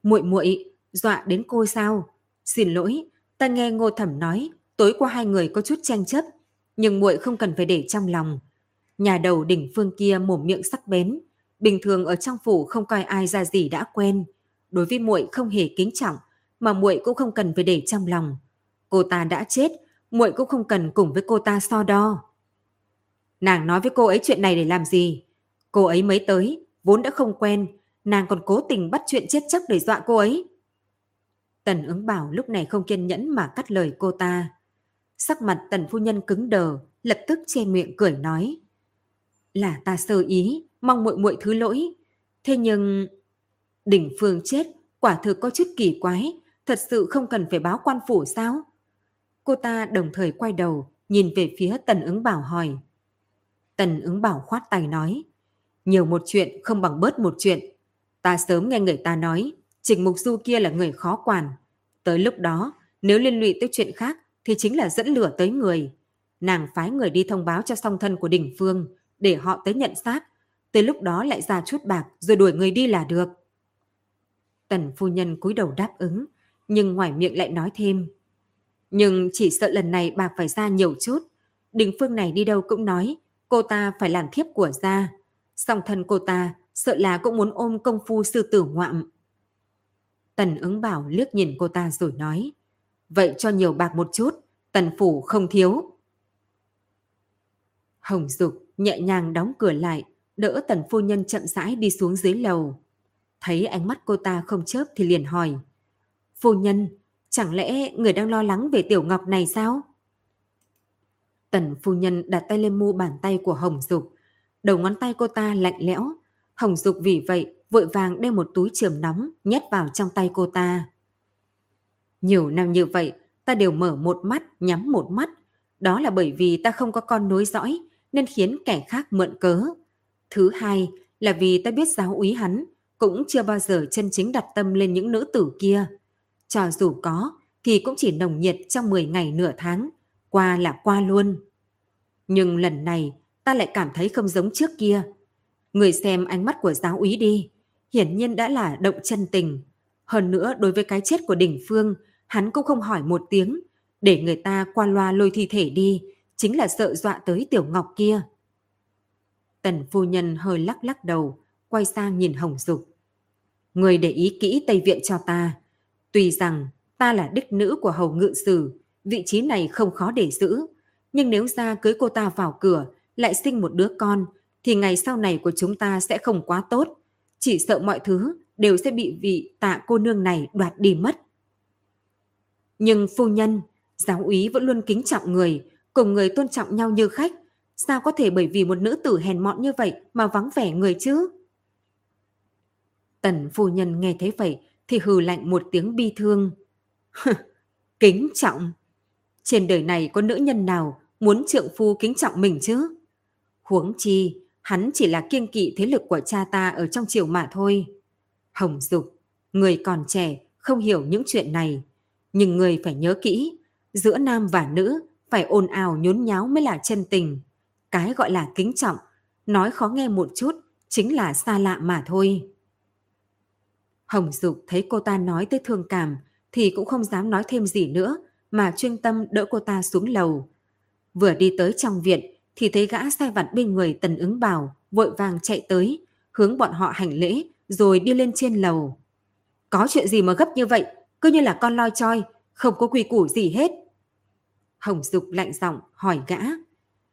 muội muội dọa đến cô sao? Xin lỗi, ta nghe Ngô Thẩm nói, tối qua hai người có chút tranh chấp, nhưng muội không cần phải để trong lòng. Nhà đầu đỉnh phương kia mồm miệng sắc bén, bình thường ở trong phủ không coi ai ra gì đã quen, đối với muội không hề kính trọng, mà muội cũng không cần phải để trong lòng. Cô ta đã chết, muội cũng không cần cùng với cô ta so đo. Nàng nói với cô ấy chuyện này để làm gì? Cô ấy mới tới, vốn đã không quen, nàng còn cố tình bắt chuyện chết chóc để dọa cô ấy. Tần ứng bảo lúc này không kiên nhẫn mà cắt lời cô ta. Sắc mặt tần phu nhân cứng đờ, lập tức che miệng cười nói. Là ta sơ ý, mong muội muội thứ lỗi. Thế nhưng... Đỉnh phương chết, quả thực có chút kỳ quái, thật sự không cần phải báo quan phủ sao? Cô ta đồng thời quay đầu, nhìn về phía tần ứng bảo hỏi. Tần ứng bảo khoát tay nói. Nhiều một chuyện không bằng bớt một chuyện. Ta sớm nghe người ta nói, Trình Mục Du kia là người khó quản. Tới lúc đó, Nếu liên lụy tới chuyện khác thì chính là dẫn lửa tới người. Nàng phái người đi thông báo cho song thân của đỉnh phương để họ tới nhận xác. Tới lúc đó lại ra chút bạc rồi đuổi người đi là được. Tần phu nhân cúi đầu đáp ứng, nhưng ngoài miệng lại nói thêm. Nhưng chỉ sợ lần này bạc phải ra nhiều chút. Đình phương này đi đâu cũng nói, cô ta phải làm thiếp của gia. Song thân cô ta sợ là cũng muốn ôm công phu sư tử ngoạm. Tần ứng bảo liếc nhìn cô ta rồi nói, vậy cho nhiều bạc một chút, tần phủ không thiếu. Hồng Dục nhẹ nhàng đóng cửa lại, đỡ tần phu nhân chậm rãi đi xuống dưới lầu. Thấy ánh mắt cô ta không chớp thì liền hỏi. Phu nhân, chẳng lẽ người đang lo lắng về tiểu ngọc này sao? Tần phu nhân đặt tay lên mu bàn tay của Hồng Dục. Đầu ngón tay cô ta lạnh lẽo. Hồng Dục vì vậy vội vàng đem một túi trường nóng nhét vào trong tay cô ta. Nhiều năm như vậy, ta đều mở một mắt, nhắm một mắt. Đó là bởi vì ta không có con nối dõi, nên khiến kẻ khác mượn cớ. Thứ hai là vì ta biết giáo úy hắn cũng chưa bao giờ chân chính đặt tâm lên những nữ tử kia. Cho dù có, thì cũng chỉ nồng nhiệt trong 10 ngày nửa tháng, qua là qua luôn. Nhưng lần này, ta lại cảm thấy không giống trước kia. Người xem ánh mắt của giáo úy đi, hiển nhiên đã là động chân tình. Hơn nữa, đối với cái chết của đỉnh phương, hắn cũng không hỏi một tiếng, để người ta qua loa lôi thi thể đi, chính là sợ dọa tới tiểu ngọc kia. Tần phu nhân hơi lắc lắc đầu, quay sang nhìn Hồng Dục. Người để ý kỹ Tây Viện cho ta. Tuy rằng ta là đích nữ của hầu ngự sử, vị trí này không khó để giữ. Nhưng nếu ra cưới cô ta vào cửa, lại sinh một đứa con, thì ngày sau này của chúng ta sẽ không quá tốt. Chỉ sợ mọi thứ đều sẽ bị vị tạ cô nương này đoạt đi mất. Nhưng phu nhân, giáo úy vẫn luôn kính trọng người, cùng người tôn trọng nhau như khách. Sao có thể bởi vì một nữ tử hèn mọn như vậy mà vắng vẻ người chứ? Tần phu nhân nghe thấy vậy thì hừ lạnh một tiếng bi thương. kính trọng? Trên đời này có nữ nhân nào muốn trượng phu kính trọng mình chứ? Huống chi, hắn chỉ là kiêng kỵ thế lực của cha ta ở trong triều mà thôi. Hồng Dục, người còn trẻ, không hiểu những chuyện này. Nhưng người phải nhớ kỹ, giữa nam và nữ phải ồn ào nhốn nháo mới là chân tình. Cái gọi là kính trọng, nói khó nghe một chút, chính là xa lạ mà thôi. Hồng Dục thấy cô ta nói tới thương cảm thì cũng không dám nói thêm gì nữa mà chuyên tâm đỡ cô ta xuống lầu. Vừa đi tới trong viện thì thấy gã sai vặt bên người tần ứng bảo vội vàng chạy tới hướng bọn họ hành lễ rồi đi lên trên lầu. Có chuyện gì mà gấp như vậy cứ như là con loi choi không có quy củ gì hết. Hồng Dục lạnh giọng hỏi gã.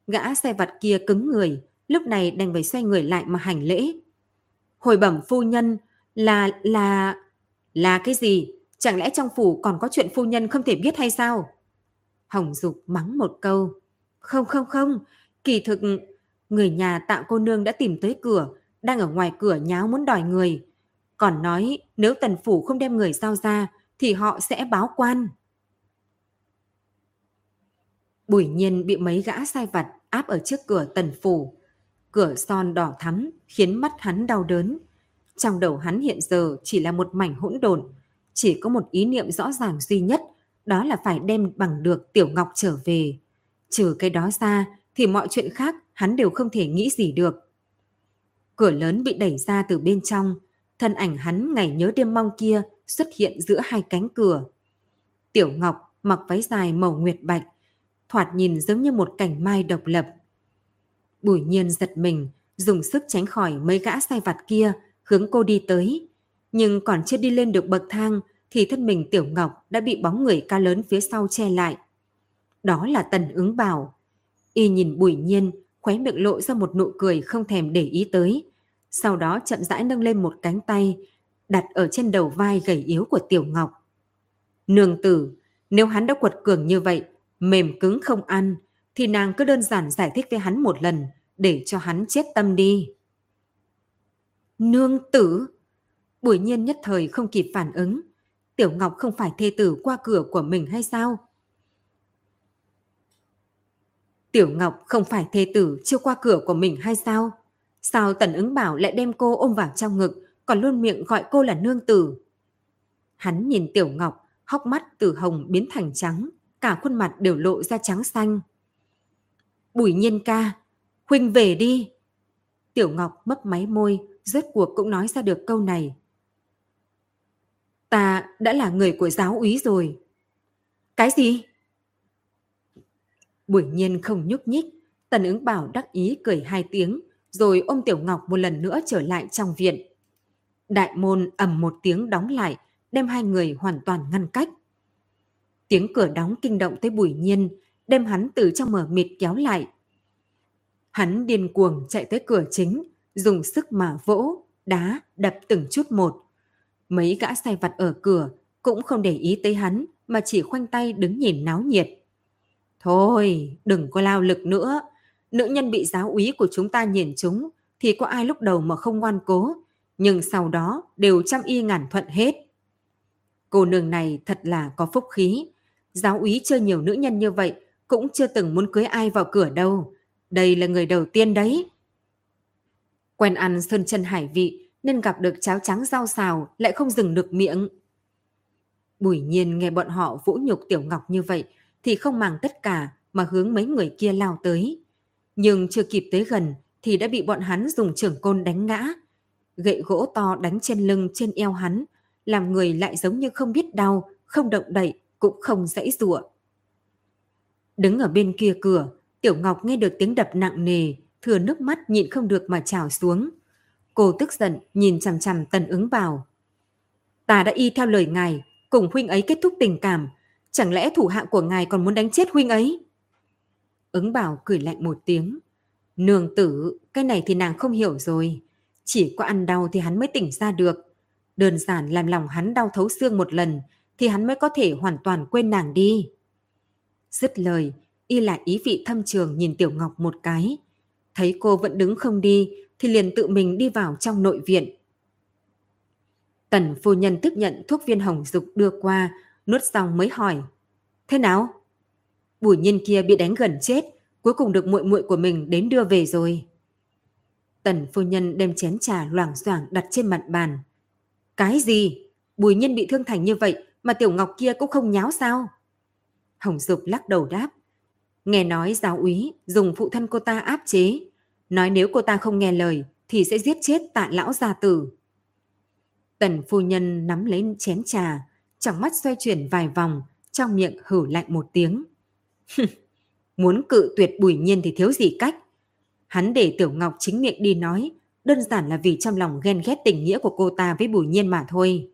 Gã xe vặt kia cứng người lúc này đành phải xoay người lại mà hành lễ. Hồi bẩm phu nhân là, là... Là cái gì? Chẳng lẽ trong phủ còn có chuyện phu nhân không thể biết hay sao? Hồng Dục mắng một câu. Không không không, kỳ thực người nhà tạo cô nương đã tìm tới cửa, đang ở ngoài cửa nháo muốn đòi người. Còn nói nếu tần phủ không đem người giao ra thì họ sẽ báo quan. Bùi nhiên bị mấy gã sai vặt áp ở trước cửa tần phủ. Cửa son đỏ thắm khiến mắt hắn đau đớn. Trong đầu hắn hiện giờ chỉ là một mảnh hỗn độn, chỉ có một ý niệm rõ ràng duy nhất, đó là phải đem bằng được Tiểu Ngọc trở về. Trừ cái đó ra thì mọi chuyện khác hắn đều không thể nghĩ gì được. Cửa lớn bị đẩy ra từ bên trong, thân ảnh hắn ngày nhớ đêm mong kia xuất hiện giữa hai cánh cửa. Tiểu Ngọc mặc váy dài màu nguyệt bạch, thoạt nhìn giống như một cảnh mai độc lập. Bùi nhiên giật mình, dùng sức tránh khỏi mấy gã sai vặt kia hướng cô đi tới. Nhưng còn chưa đi lên được bậc thang thì thân mình Tiểu Ngọc đã bị bóng người ca lớn phía sau che lại. Đó là Tần ứng bảo. Y nhìn bùi nhiên, khóe miệng lộ ra một nụ cười không thèm để ý tới. Sau đó chậm rãi nâng lên một cánh tay, đặt ở trên đầu vai gầy yếu của Tiểu Ngọc. Nương tử, nếu hắn đã quật cường như vậy, mềm cứng không ăn, thì nàng cứ đơn giản giải thích với hắn một lần, để cho hắn chết tâm đi. Nương tử! Bùi nhiên nhất thời không kịp phản ứng. Tiểu Ngọc không phải thê tử qua cửa của mình hay sao? Tiểu Ngọc không phải thê tử chưa qua cửa của mình hay sao? Sao Tần ứng bảo lại đem cô ôm vào trong ngực, còn luôn miệng gọi cô là nương tử? Hắn nhìn Tiểu Ngọc, hốc mắt từ hồng biến thành trắng, cả khuôn mặt đều lộ ra trắng xanh. Bùi nhiên ca, huynh về đi. Tiểu Ngọc mấp máy môi, rốt cuộc cũng nói ra được câu này. Ta đã là người của giáo úy rồi. Cái gì? Bùi nhiên không nhúc nhích, tần ứng bảo đắc ý cười hai tiếng, rồi ôm Tiểu Ngọc một lần nữa trở lại trong viện. Đại môn ầm một tiếng đóng lại, đem hai người hoàn toàn ngăn cách. Tiếng cửa đóng kinh động tới bùi nhiên, đem hắn từ trong mở mịt kéo lại. Hắn điên cuồng chạy tới cửa chính, dùng sức mà vỗ, đá, đập từng chút một. Mấy gã sai vặt ở cửa cũng không để ý tới hắn mà chỉ khoanh tay đứng nhìn náo nhiệt. Thôi, đừng có lao lực nữa. Nữ nhân bị giáo úy của chúng ta nhìn chúng thì có ai lúc đầu mà không ngoan cố, nhưng sau đó đều chăm y ngàn thuận hết. Cô nương này thật là có phúc khí. Giáo úy chơi nhiều nữ nhân như vậy cũng chưa từng muốn cưới ai vào cửa đâu. Đây là người đầu tiên đấy. Quen ăn sơn chân hải vị nên gặp được cháo trắng rau xào lại không dừng được miệng. Bùi nhiên nghe bọn họ vũ nhục Tiểu Ngọc như vậy thì không màng tất cả mà hướng mấy người kia lao tới. Nhưng chưa kịp tới gần thì đã bị bọn hắn dùng trưởng côn đánh ngã. Gậy gỗ to đánh trên lưng trên eo hắn, làm người lại giống như không biết đau, không động đậy, cũng không dãy rủa. Đứng ở bên kia cửa, Tiểu Ngọc nghe được tiếng đập nặng nề, thừa nước mắt nhịn không được mà trào xuống. Cô tức giận nhìn chằm chằm tần ứng bảo. Ta đã y theo lời ngài, cùng huynh ấy kết thúc tình cảm, chẳng lẽ thủ hạ của ngài còn muốn đánh chết huynh ấy? Ứng bảo cười lạnh một tiếng. Nương tử, cái này thì nàng không hiểu rồi. Chỉ có ăn đau thì hắn mới tỉnh ra được. Đơn giản làm lòng hắn đau thấu xương một lần thì hắn mới có thể hoàn toàn quên nàng đi. Dứt lời, y lại ý vị thâm trường nhìn Tiểu Ngọc một cái. Thấy cô vẫn đứng không đi thì liền tự mình đi vào trong nội viện. Tần phu nhân tiếp nhận thuốc viên hồng dục đưa qua, nuốt xong mới hỏi. Thế nào? Bùi nhân kia bị đánh gần chết, cuối cùng được muội muội của mình đến đưa về rồi. Tần phu nhân đem chén trà loảng xoảng đặt trên mặt bàn. Cái gì? Bùi nhân bị thương thành như vậy mà tiểu ngọc kia cũng không nháo sao? Hồng Dục lắc đầu đáp. Nghe nói giáo úy dùng phụ thân cô ta áp chế, nói nếu cô ta không nghe lời thì sẽ giết chết tạ lão gia tử. Tần phu nhân nắm lấy chén trà, trong mắt xoay chuyển vài vòng, trong miệng hử lạnh một tiếng. Muốn cự tuyệt bùi nhiên thì thiếu gì cách. Hắn để Tiểu Ngọc chính miệng đi nói, đơn giản là vì trong lòng ghen ghét tình nghĩa của cô ta với bùi nhiên mà thôi.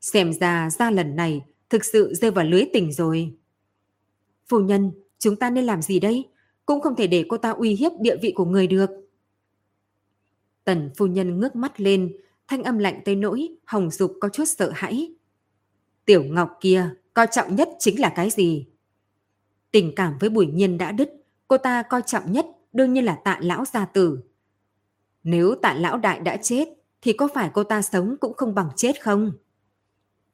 Xem ra ra lần này thực sự rơi vào lưới tình rồi. Phu nhân, chúng ta nên làm gì đây? Cũng không thể để cô ta uy hiếp địa vị của người được. Tần phu nhân ngước mắt lên, thanh âm lạnh tới nỗi, hồng dục có chút sợ hãi. Tiểu Ngọc kia, coi trọng nhất chính là cái gì? Tình cảm với Bùi Nhiên đã đứt, cô ta coi trọng nhất đương nhiên là tạ lão gia tử. Nếu tạ lão đại đã chết, thì có phải cô ta sống cũng không bằng chết không?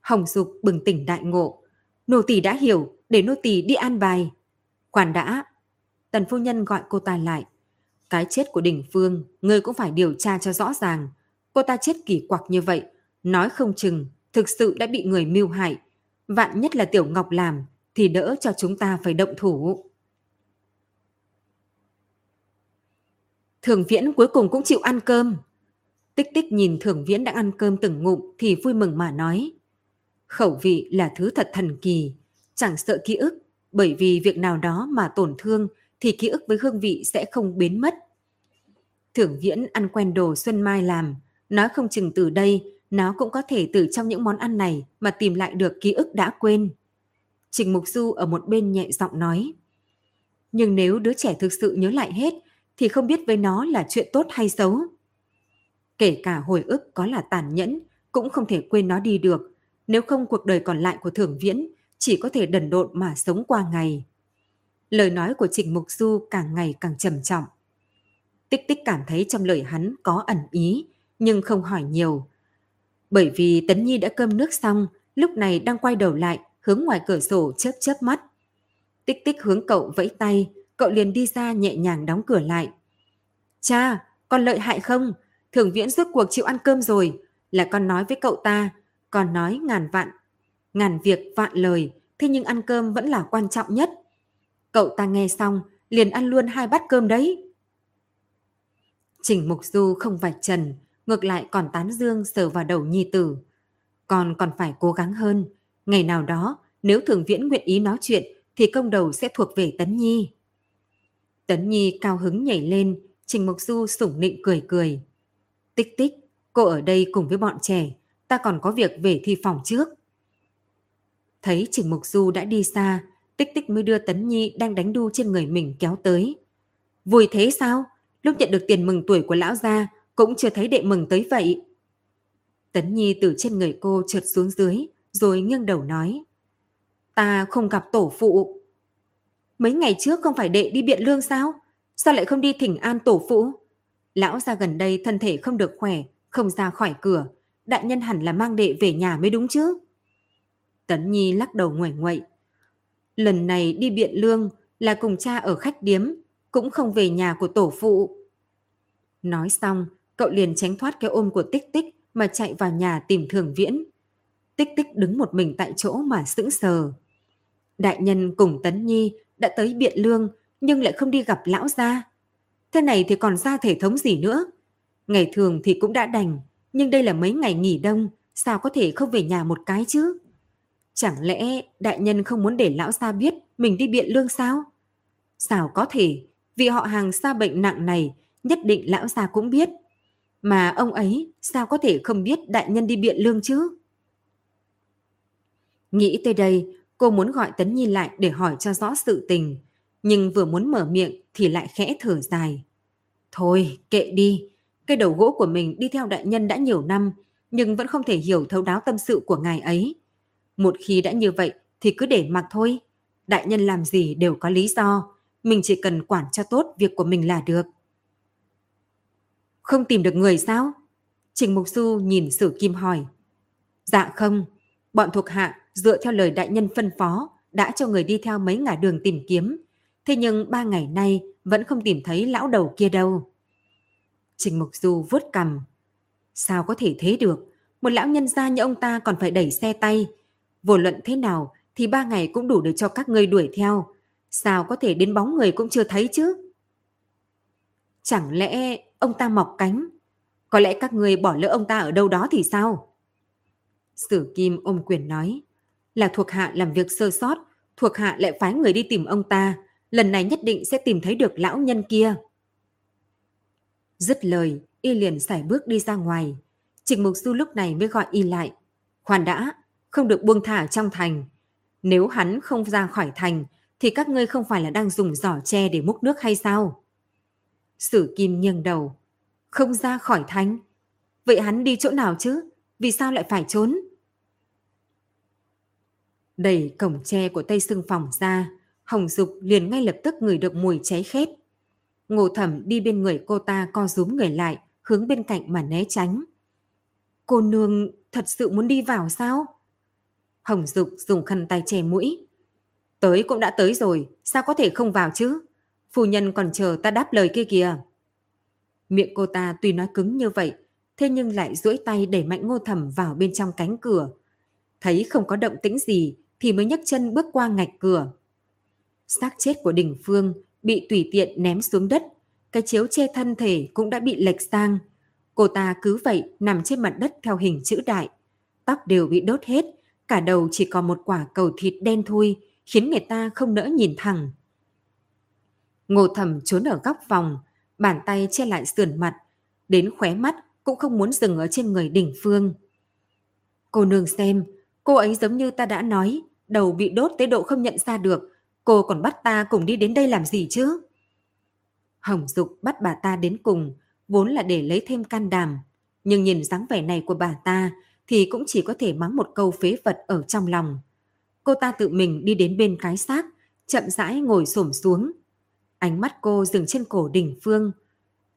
Hồng Dục bừng tỉnh đại ngộ. Nô tỳ đã hiểu, để nô tỳ đi an bài. Khoản đã. Tần phu nhân gọi cô ta lại. Cái chết của Đình Phương, ngươi cũng phải điều tra cho rõ ràng. Cô ta chết kỳ quặc như vậy, nói không chừng, thực sự đã bị người mưu hại. Vạn nhất là Tiểu Ngọc làm, thì đỡ cho chúng ta phải động thủ. Thường Viễn cuối cùng cũng chịu ăn cơm. Tích tích nhìn Thường Viễn đang ăn cơm từng ngụm thì vui mừng mà nói. Khẩu vị là thứ thật thần kỳ, chẳng sợ ký ức, bởi vì việc nào đó mà tổn thương thì ký ức với hương vị sẽ không biến mất. Thưởng Viễn ăn quen đồ Xuân Mai làm, nói không chừng từ đây nó cũng có thể từ trong những món ăn này mà tìm lại được ký ức đã quên. Trình Mục Du ở một bên nhẹ giọng nói. Nhưng nếu đứa trẻ thực sự nhớ lại hết, thì không biết với nó là chuyện tốt hay xấu. Kể cả hồi ức có là tàn nhẫn, cũng không thể quên nó đi được. Nếu không cuộc đời còn lại của thưởng Viễn chỉ có thể đần độn mà sống qua ngày. Lời nói của Trịnh Mục Du càng ngày càng trầm trọng. Tích tích cảm thấy trong lời hắn có ẩn ý, nhưng không hỏi nhiều. Bởi vì Tấn Nhi đã cơm nước xong, lúc này đang quay đầu lại hướng ngoài cửa sổ chớp chớp mắt. Tích tích hướng cậu vẫy tay, cậu liền đi ra nhẹ nhàng đóng cửa lại. Cha, con lợi hại không? Thường viễn rốt cuộc chịu ăn cơm rồi, là con nói với cậu ta, còn nói ngàn vạn. ngàn việc vạn lời, thế nhưng ăn cơm vẫn là quan trọng nhất. Cậu ta nghe xong, liền ăn luôn hai bát cơm đấy. Trình Mục Du không vạch trần, ngược lại còn tán dương sờ vào đầu nhi tử. Còn còn phải cố gắng hơn, ngày nào đó nếu Thường Viễn nguyện ý nói chuyện thì công đầu sẽ thuộc về Tấn Nhi. Tấn Nhi cao hứng nhảy lên, Trình Mục Du sủng nịnh cười cười. Tích tích, cô ở đây cùng với bọn trẻ, ta còn có việc về thi phòng trước. Thấy Trình Mục Du đã đi xa, Tích Tích mới đưa Tấn Nhi đang đánh đu trên người mình kéo tới. Vui thế sao? Lúc nhận được tiền mừng tuổi của lão gia, cũng chưa thấy đệ mừng tới vậy. Tấn Nhi từ trên người cô trượt xuống dưới, rồi nghiêng đầu nói. Ta không gặp tổ phụ. Mấy ngày trước không phải đệ đi biện lương sao? Sao lại không đi thỉnh an tổ phụ? Lão gia gần đây thân thể không được khỏe, không ra khỏi cửa. Đại nhân hẳn là mang đệ về nhà mới đúng chứ? Tấn Nhi lắc đầu nguẩy nguậy. Lần này đi biện lương là cùng cha ở khách điếm, cũng không về nhà của tổ phụ. Nói xong, cậu liền tránh thoát cái ôm của tích tích mà chạy vào nhà tìm thường viễn. Tích tích đứng một mình tại chỗ mà sững sờ. Đại nhân cùng Tấn Nhi đã tới biện lương nhưng lại không đi gặp lão gia. Thế này thì còn ra thể thống gì nữa? Ngày thường thì cũng đã đành, nhưng đây là mấy ngày nghỉ đông, sao có thể không về nhà một cái chứ? Chẳng lẽ đại nhân không muốn để lão gia biết mình đi biện lương sao? Sao có thể, vì họ hàng xa bệnh nặng này, nhất định lão gia cũng biết. Mà ông ấy sao có thể không biết đại nhân đi biện lương chứ? Nghĩ tới đây, cô muốn gọi Tấn Nhi lại để hỏi cho rõ sự tình, nhưng vừa muốn mở miệng thì lại khẽ thở dài. Thôi, kệ đi, cây đầu gỗ của mình đi theo đại nhân đã nhiều năm, nhưng vẫn không thể hiểu thấu đáo tâm sự của ngài ấy. Một khi đã như vậy thì cứ để mặc thôi. Đại nhân làm gì đều có lý do, mình chỉ cần quản cho tốt việc của mình là được. Không tìm được người sao? Trình Mục Du nhìn Sử Kim hỏi. Dạ không, bọn thuộc hạ dựa theo lời đại nhân phân phó đã cho người đi theo mấy ngả đường tìm kiếm. Thế nhưng ba ngày nay vẫn không tìm thấy lão đầu kia đâu. Trình Mục Du vuốt cầm. Sao có thể thế được? Một lão nhân gia như ông ta còn phải đẩy xe tay. Vô luận thế nào thì ba ngày cũng đủ để cho các ngươi đuổi theo. Sao có thể đến bóng người cũng chưa thấy chứ? Chẳng lẽ ông ta mọc cánh? Có lẽ các ngươi bỏ lỡ ông ta ở đâu đó thì sao? Sử Kim ôm quyền nói. Là thuộc hạ làm việc sơ sót, thuộc hạ lại phái người đi tìm ông ta. Lần này nhất định sẽ tìm thấy được lão nhân kia. Dứt lời, y liền sải bước đi ra ngoài. Trịnh Mục Du lúc này mới gọi y lại. Khoan đã, không được buông thả trong thành. Nếu hắn không ra khỏi thành, thì các ngươi không phải là đang dùng giỏ tre để múc nước hay sao? Sử Kim nghiêng đầu. Không ra khỏi thành? Vậy hắn đi chỗ nào chứ? Vì sao lại phải trốn? Đẩy cổng tre của Tây Sưng Phòng ra, Hồng Dục liền ngay lập tức ngửi được mùi cháy khét. Ngô Thẩm đi bên người cô ta co rúm người lại, hướng bên cạnh mà né tránh. Cô nương thật sự muốn đi vào sao? Hồng Dục dùng khăn tay che mũi. Tới cũng đã tới rồi, sao có thể không vào chứ? Phu nhân còn chờ ta đáp lời kia kìa. Miệng cô ta tuy nói cứng như vậy, thế nhưng lại duỗi tay đẩy mạnh ngô thẩm vào bên trong cánh cửa. Thấy không có động tĩnh gì thì mới nhấc chân bước qua ngạch cửa. xác chết của đình phương bị tùy tiện ném xuống đất, cái chiếu che thân thể cũng đã bị lệch sang. Cô ta cứ vậy nằm trên mặt đất theo hình chữ đại. Tóc đều bị đốt hết, cả đầu chỉ còn một quả cầu thịt đen thui, khiến người ta không nỡ nhìn thẳng. Ngô thầm trốn ở góc phòng, bàn tay che lại sườn mặt, đến khóe mắt cũng không muốn dừng ở trên người đỉnh phương. Cô nương xem, cô ấy giống như ta đã nói, đầu bị đốt tới độ không nhận ra được, cô còn bắt ta cùng đi đến đây làm gì chứ? Hồng Dục bắt bà ta đến cùng, vốn là để lấy thêm can đảm. Nhưng nhìn dáng vẻ này của bà ta thì cũng chỉ có thể mắng một câu phế vật ở trong lòng. Cô ta tự mình đi đến bên cái xác, chậm rãi ngồi xổm xuống. Ánh mắt cô dừng trên cổ đỉnh phương.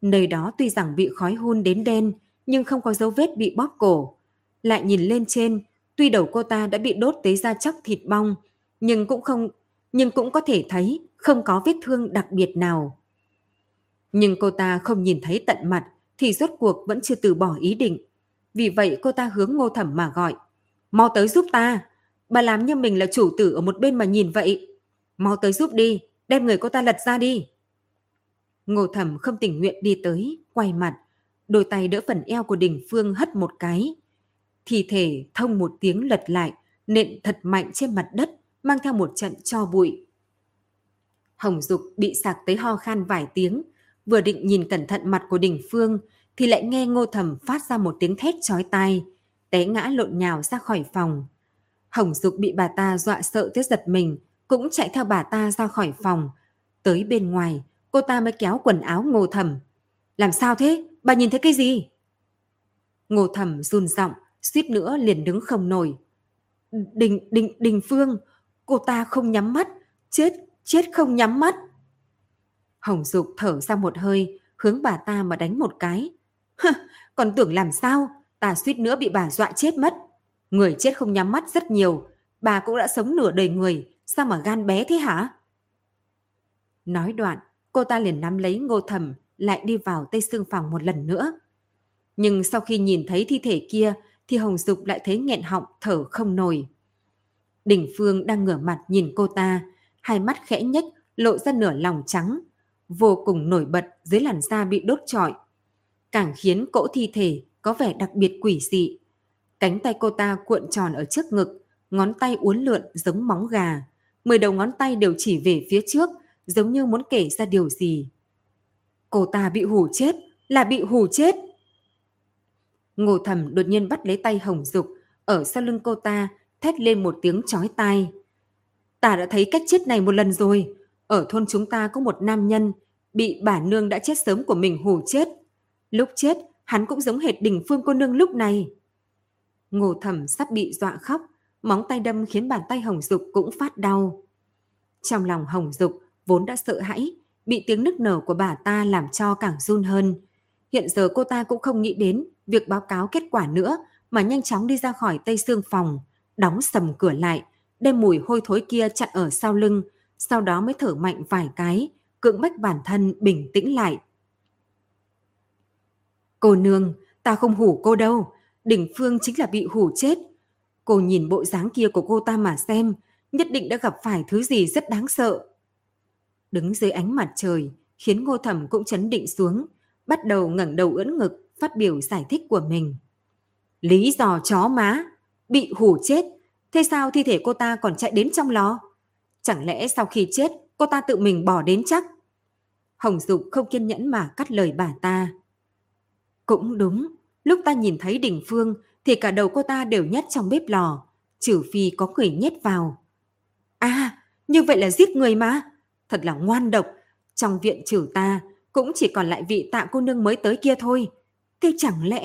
Nơi đó tuy rằng bị khói hun đến đen, nhưng không có dấu vết bị bóp cổ. Lại nhìn lên trên, tuy đầu cô ta đã bị đốt tới da chóc thịt bong, nhưng cũng không nhưng cũng có thể thấy không có vết thương đặc biệt nào. Nhưng cô ta không nhìn thấy tận mặt thì rốt cuộc vẫn chưa từ bỏ ý định. Vì vậy cô ta hướng ngô thẩm mà gọi. Mau tới giúp ta. Bà làm như mình là chủ tử ở một bên mà nhìn vậy. Mau tới giúp đi, đem người cô ta lật ra đi. Ngô thẩm không tình nguyện đi tới, quay mặt, đôi tay đỡ phần eo của Đình Phương hất một cái. Thi thể thông một tiếng lật lại, nện thật mạnh trên mặt đất, mang theo một trận cho bụi. Hồng Dục bị sạc tới ho khan vài tiếng, vừa định nhìn cẩn thận mặt của Đình Phương, thì lại nghe Ngô Thẩm phát ra một tiếng thét chói tai, té ngã lộn nhào ra khỏi phòng. Hồng Dục bị bà ta dọa sợ tới giật mình, cũng chạy theo bà ta ra khỏi phòng. Tới bên ngoài, cô ta mới kéo quần áo Ngô Thẩm. Làm sao thế? Bà nhìn thấy cái gì? Ngô Thẩm run giọng, suýt nữa liền đứng không nổi. Đình, Đình, Đình Phương, cô ta không nhắm mắt, chết, chết không nhắm mắt. Hồng Dục thở ra một hơi, hướng bà ta mà đánh một cái. Còn tưởng làm sao, ta suýt nữa bị bà dọa chết mất. Người chết không nhắm mắt rất nhiều, bà cũng đã sống nửa đời người, sao mà gan bé thế hả? Nói đoạn, cô ta liền nắm lấy ngô thầm lại đi vào tây xương phòng một lần nữa. Nhưng sau khi nhìn thấy thi thể kia, thì Hồng Dục lại thấy nghẹn họng thở không nổi. Đình Phương đang ngửa mặt nhìn cô ta, hai mắt khẽ nhếch lộ ra nửa lòng trắng, vô cùng nổi bật dưới làn da bị đốt trọi. Càng khiến cỗ thi thể có vẻ đặc biệt quỷ dị. Cánh tay cô ta cuộn tròn ở trước ngực, ngón tay uốn lượn giống móng gà. Mười đầu ngón tay đều chỉ về phía trước, giống như muốn kể ra điều gì. Cô ta bị hù chết, là bị hù chết. Ngô thầm đột nhiên bắt lấy tay Hồng Dục, ở sau lưng cô ta, thét lên một tiếng chói tai. Ta đã thấy cách chết này một lần rồi. Ở thôn chúng ta có một nam nhân, bị bà nương đã chết sớm của mình hù chết. Lúc chết, hắn cũng giống hệt đỉnh phương cô nương lúc này. Ngô thẩm sắp bị dọa khóc, móng tay đâm khiến bàn tay Hồng Dục cũng phát đau. Trong lòng Hồng Dục vốn đã sợ hãi, bị tiếng nức nở của bà ta làm cho càng run hơn. Hiện giờ cô ta cũng không nghĩ đến việc báo cáo kết quả nữa mà nhanh chóng đi ra khỏi tây xương phòng, đóng sầm cửa lại, đem mùi hôi thối kia chặn ở sau lưng, sau đó mới thở mạnh vài cái, cưỡng bách bản thân bình tĩnh lại. Cô nương, ta không hủ cô đâu, Đỉnh Phương chính là bị hủ chết. Cô nhìn bộ dáng kia của cô ta mà xem, nhất định đã gặp phải thứ gì rất đáng sợ. Đứng dưới ánh mặt trời, khiến Ngô Thẩm cũng chấn định xuống, bắt đầu ngẩng đầu ưỡn ngực, phát biểu giải thích của mình. Lý do chó má, bị hù chết, thế sao thi thể cô ta còn chạy đến trong lò? Chẳng lẽ sau khi chết, cô ta tự mình bỏ đến chắc? Hồng Dục không kiên nhẫn mà cắt lời bà ta. Cũng đúng, lúc ta nhìn thấy Đình Phương thì cả đầu cô ta đều nhét trong bếp lò, trừ phi có người nhét vào. À, như vậy là giết người mà. Thật là ngoan độc, trong viện trừ ta cũng chỉ còn lại vị tạ cô nương mới tới kia thôi. Thế chẳng lẽ...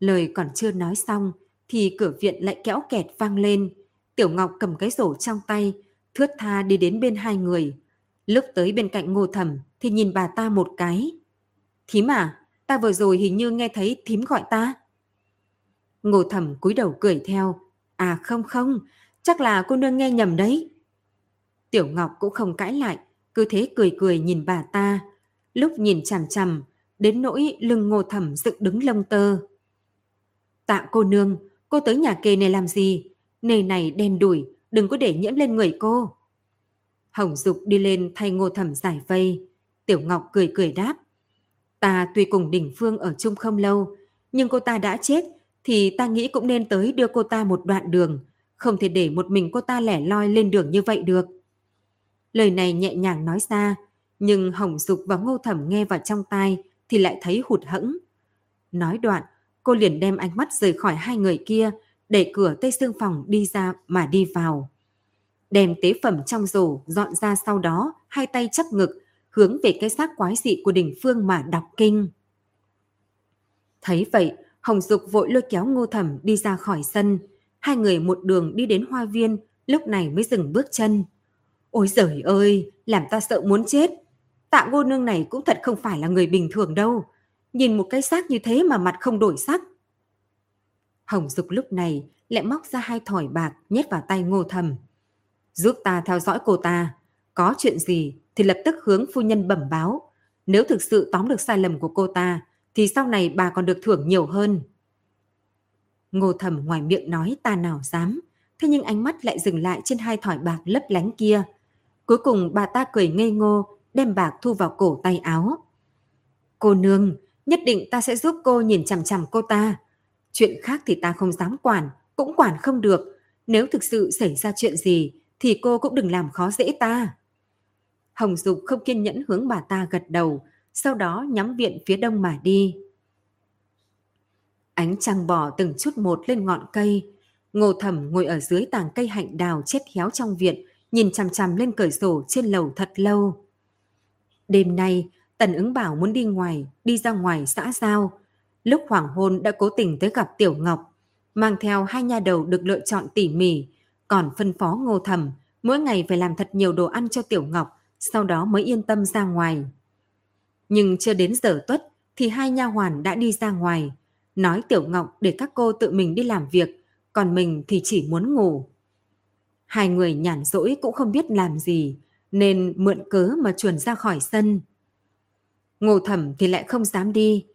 Lời còn chưa nói xong thì cửa viện lại kéo kẹt vang lên. Tiểu Ngọc cầm cái rổ trong tay, thướt tha đi đến bên hai người. Lúc tới bên cạnh ngô thẩm thì nhìn bà ta một cái. Thím à, ta vừa rồi hình như nghe thấy thím gọi ta. Ngô thẩm cúi đầu cười theo. À không không, chắc là cô nương nghe nhầm đấy. Tiểu Ngọc cũng không cãi lại, cứ thế cười cười nhìn bà ta. Lúc nhìn chằm chằm, đến nỗi lưng ngô thẩm dựng đứng lông tơ. Tạ cô nương, cô tới nhà kê này làm gì? Nề này đen đủi, đừng có để nhiễm lên người cô. Hồng Dục đi lên thay ngô thẩm giải vây. Tiểu Ngọc cười cười đáp. Ta tuy cùng đỉnh phương ở chung không lâu, nhưng cô ta đã chết thì ta nghĩ cũng nên tới đưa cô ta một đoạn đường, không thể để một mình cô ta lẻ loi lên đường như vậy được. Lời này nhẹ nhàng nói ra, nhưng Hồng Dục và Ngô Thẩm nghe vào trong tai thì lại thấy hụt hẫng. Nói đoạn, cô liền đem ánh mắt rời khỏi hai người kia, đẩy cửa tây xương phòng đi ra mà đi vào. Đem tế phẩm trong rổ dọn ra sau đó, hai tay chấp ngực, hướng về cái xác quái dị của đình phương mà đọc kinh. Thấy vậy, Hồng Dục vội lôi kéo ngô thẩm đi ra khỏi sân. Hai người một đường đi đến hoa viên, lúc này mới dừng bước chân. Ôi giời ơi, làm ta sợ muốn chết. Tạ ngô nương này cũng thật không phải là người bình thường đâu. Nhìn một cái xác như thế mà mặt không đổi sắc. Hồng Dục lúc này lại móc ra hai thỏi bạc nhét vào tay ngô thầm. Giúp ta theo dõi cô ta. Có chuyện gì thì lập tức hướng phu nhân bẩm báo. Nếu thực sự tóm được sai lầm của cô ta thì sau này bà còn được thưởng nhiều hơn. Ngô Thầm ngoài miệng nói ta nào dám, thế nhưng ánh mắt lại dừng lại trên hai thỏi bạc lấp lánh kia. Cuối cùng bà ta cười ngây ngô, đem bạc thu vào cổ tay áo. Cô nương, nhất định ta sẽ giúp cô nhìn chằm chằm cô ta. Chuyện khác thì ta không dám quản, cũng quản không được. Nếu thực sự xảy ra chuyện gì, thì cô cũng đừng làm khó dễ ta. Hồng Dục không kiên nhẫn hướng bà ta gật đầu, sau đó nhắm viện phía đông mà đi. Ánh trăng bò từng chút một lên ngọn cây. Ngô Thẩm ngồi ở dưới tàng cây hạnh đào chết héo trong viện, nhìn chằm chằm lên cửa sổ trên lầu thật lâu. Đêm nay, Tần ứng bảo muốn đi ngoài, đi ra ngoài xã giao. Lúc hoàng hôn đã cố tình tới gặp Tiểu Ngọc, mang theo hai nha đầu được lựa chọn tỉ mỉ, còn phân phó ngô thẩm mỗi ngày phải làm thật nhiều đồ ăn cho Tiểu Ngọc, sau đó mới yên tâm ra ngoài. Nhưng chưa đến giờ tuất thì hai nha hoàn đã đi ra ngoài, nói Tiểu Ngọc để các cô tự mình đi làm việc, còn mình thì chỉ muốn ngủ. Hai người nhàn rỗi cũng không biết làm gì, nên mượn cớ mà chuồn ra khỏi sân. Ngô thẩm thì lại không dám đi.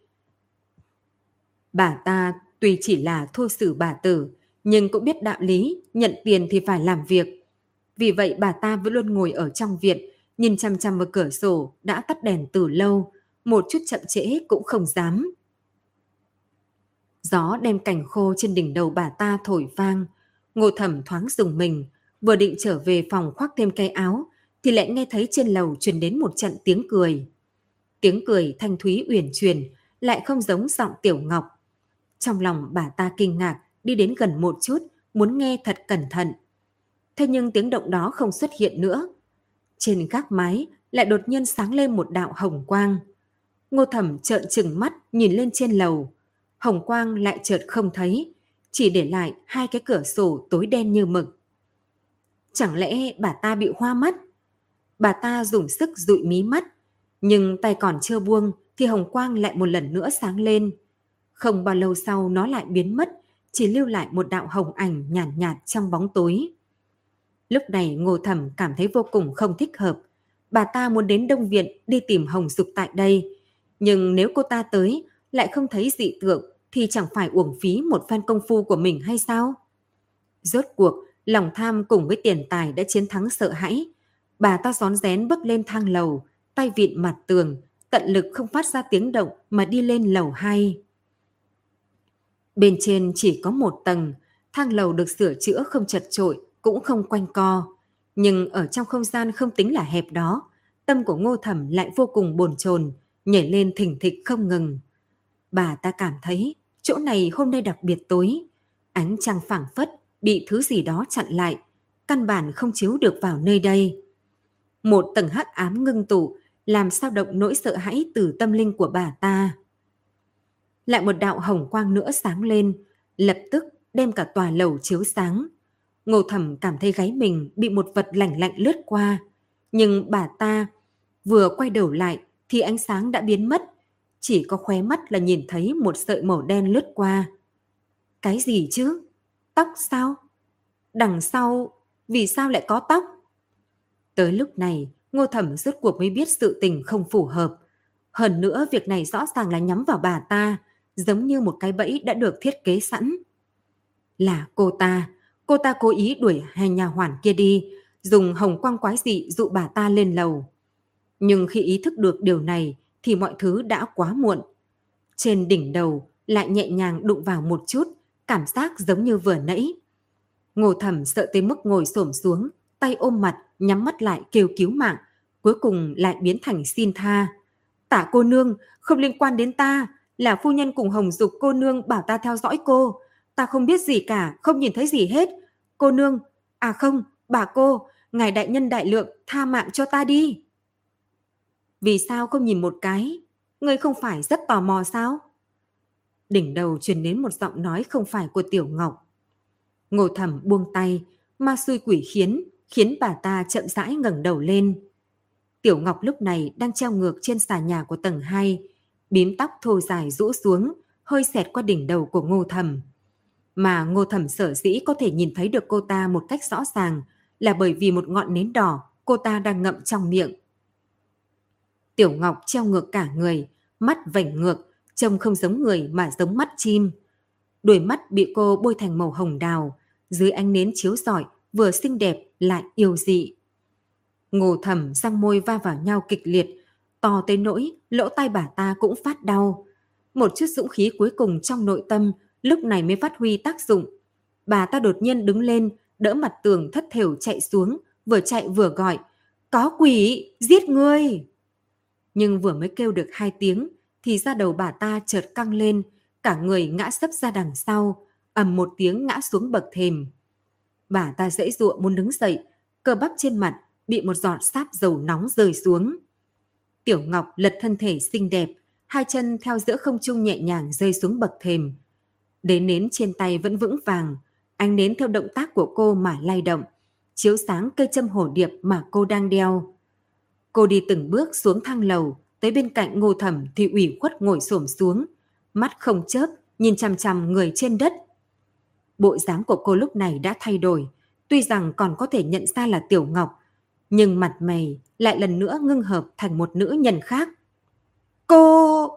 Bà ta tuy chỉ là thô sử bà tử, nhưng cũng biết đạo lý, nhận tiền thì phải làm việc. Vì vậy bà ta vẫn luôn ngồi ở trong viện, nhìn chăm chăm vào cửa sổ đã tắt đèn từ lâu, một chút chậm trễ cũng không dám. Gió đem cành khô trên đỉnh đầu bà ta thổi vang, ngô thẩm thoáng dùng mình, vừa định trở về phòng khoác thêm cây áo, thì lại nghe thấy trên lầu truyền đến một trận tiếng cười. Tiếng cười thanh thúy uyển truyền lại không giống giọng tiểu ngọc. Trong lòng bà ta kinh ngạc, đi đến gần một chút, muốn nghe thật cẩn thận. Thế nhưng tiếng động đó không xuất hiện nữa. Trên gác mái lại đột nhiên sáng lên một đạo hồng quang. Ngô thẩm trợn trừng mắt nhìn lên trên lầu. Hồng quang lại chợt không thấy, chỉ để lại hai cái cửa sổ tối đen như mực. Chẳng lẽ bà ta bị hoa mắt? Bà ta dùng sức dụi mí mắt, nhưng tay còn chưa buông thì hồng quang lại một lần nữa sáng lên. Không bao lâu sau nó lại biến mất, chỉ lưu lại một đạo hồng ảnh nhàn nhạt, nhạt trong bóng tối. Lúc này Ngô Thẩm cảm thấy vô cùng không thích hợp. Bà ta muốn đến Đông Viện đi tìm Hồng Dục tại đây. Nhưng nếu cô ta tới lại không thấy dị tượng thì chẳng phải uổng phí một phen công phu của mình hay sao? Rốt cuộc, lòng tham cùng với tiền tài đã chiến thắng sợ hãi. Bà ta gión rén bước lên thang lầu, tay vịn mặt tường, tận lực không phát ra tiếng động mà đi lên lầu 2. Bên trên chỉ có một tầng, thang lầu được sửa chữa không chật trội, cũng không quanh co. Nhưng ở trong không gian không tính là hẹp đó, tâm của ngô thẩm lại vô cùng bồn chồn nhảy lên thỉnh thịch không ngừng. Bà ta cảm thấy chỗ này hôm nay đặc biệt tối, ánh trăng phảng phất bị thứ gì đó chặn lại, căn bản không chiếu được vào nơi đây. Một tầng hắc ám ngưng tụ làm sao động nỗi sợ hãi từ tâm linh của bà ta. Lại một đạo hồng quang nữa sáng lên, lập tức đem cả tòa lầu chiếu sáng. Ngô Thẩm cảm thấy gáy mình bị một vật lạnh lạnh lướt qua, nhưng bà ta vừa quay đầu lại thì ánh sáng đã biến mất, chỉ có khóe mắt là nhìn thấy một sợi màu đen lướt qua. Cái gì chứ? Tóc sao? Đằng sau, vì sao lại có tóc? Tới lúc này, Ngô Thẩm rốt cuộc mới biết sự tình không phù hợp. Hơn nữa việc này rõ ràng là nhắm vào bà ta, giống như một cái bẫy đã được thiết kế sẵn. Là cô ta, cô ta cố ý đuổi hai nhà hoàn kia đi, dùng hồng quang quái dị dụ bà ta lên lầu. Nhưng khi ý thức được điều này thì mọi thứ đã quá muộn. Trên đỉnh đầu lại nhẹ nhàng đụng vào một chút, cảm giác giống như vừa nãy. Ngô thẩm sợ tới mức ngồi xổm xuống, tay ôm mặt, nhắm mắt lại kêu cứu mạng, cuối cùng lại biến thành xin tha. Tả cô nương, không liên quan đến ta, là phu nhân cùng hồng dục cô nương bảo ta theo dõi cô. Ta không biết gì cả, không nhìn thấy gì hết. Cô nương, à không, bà cô, ngài đại nhân đại lượng, tha mạng cho ta đi. Vì sao không nhìn một cái? Ngươi không phải rất tò mò sao? Đỉnh đầu truyền đến một giọng nói không phải của Tiểu Ngọc. Ngô thẩm buông tay, ma xui quỷ khiến, khiến bà ta chậm rãi ngẩng đầu lên. Tiểu Ngọc lúc này đang treo ngược trên xà nhà của tầng 2, bím tóc thô dài rũ xuống, hơi xẹt qua đỉnh đầu của ngô thẩm. Mà ngô thẩm sở dĩ có thể nhìn thấy được cô ta một cách rõ ràng là bởi vì một ngọn nến đỏ cô ta đang ngậm trong miệng. Tiểu Ngọc treo ngược cả người, mắt vảnh ngược, trông không giống người mà giống mắt chim. đôi mắt bị cô bôi thành màu hồng đào, dưới ánh nến chiếu rọi, vừa xinh đẹp lại yêu dị. Ngô thẩm răng môi va vào nhau kịch liệt, to tới nỗi lỗ tai bà ta cũng phát đau. Một chút dũng khí cuối cùng trong nội tâm lúc này mới phát huy tác dụng. Bà ta đột nhiên đứng lên, đỡ mặt tường thất thểu chạy xuống, vừa chạy vừa gọi, có quỷ, giết người. Nhưng vừa mới kêu được hai tiếng, thì ra đầu bà ta chợt căng lên, cả người ngã sấp ra đằng sau, ầm một tiếng ngã xuống bậc thềm. Bà ta dễ dụa muốn đứng dậy, cơ bắp trên mặt bị một giọt sáp dầu nóng rơi xuống. Tiểu Ngọc lật thân thể xinh đẹp, hai chân theo giữa không trung nhẹ nhàng rơi xuống bậc thềm. Đế nến trên tay vẫn vững vàng, ánh nến theo động tác của cô mà lay động, chiếu sáng cây châm hổ điệp mà cô đang đeo. Cô đi từng bước xuống thang lầu, tới bên cạnh ngô thẩm thì ủy khuất ngồi xổm xuống, mắt không chớp, nhìn chằm chằm người trên đất. Bộ dáng của cô lúc này đã thay đổi, tuy rằng còn có thể nhận ra là Tiểu Ngọc, nhưng mặt mày lại lần nữa ngưng hợp thành một nữ nhân khác. Cô!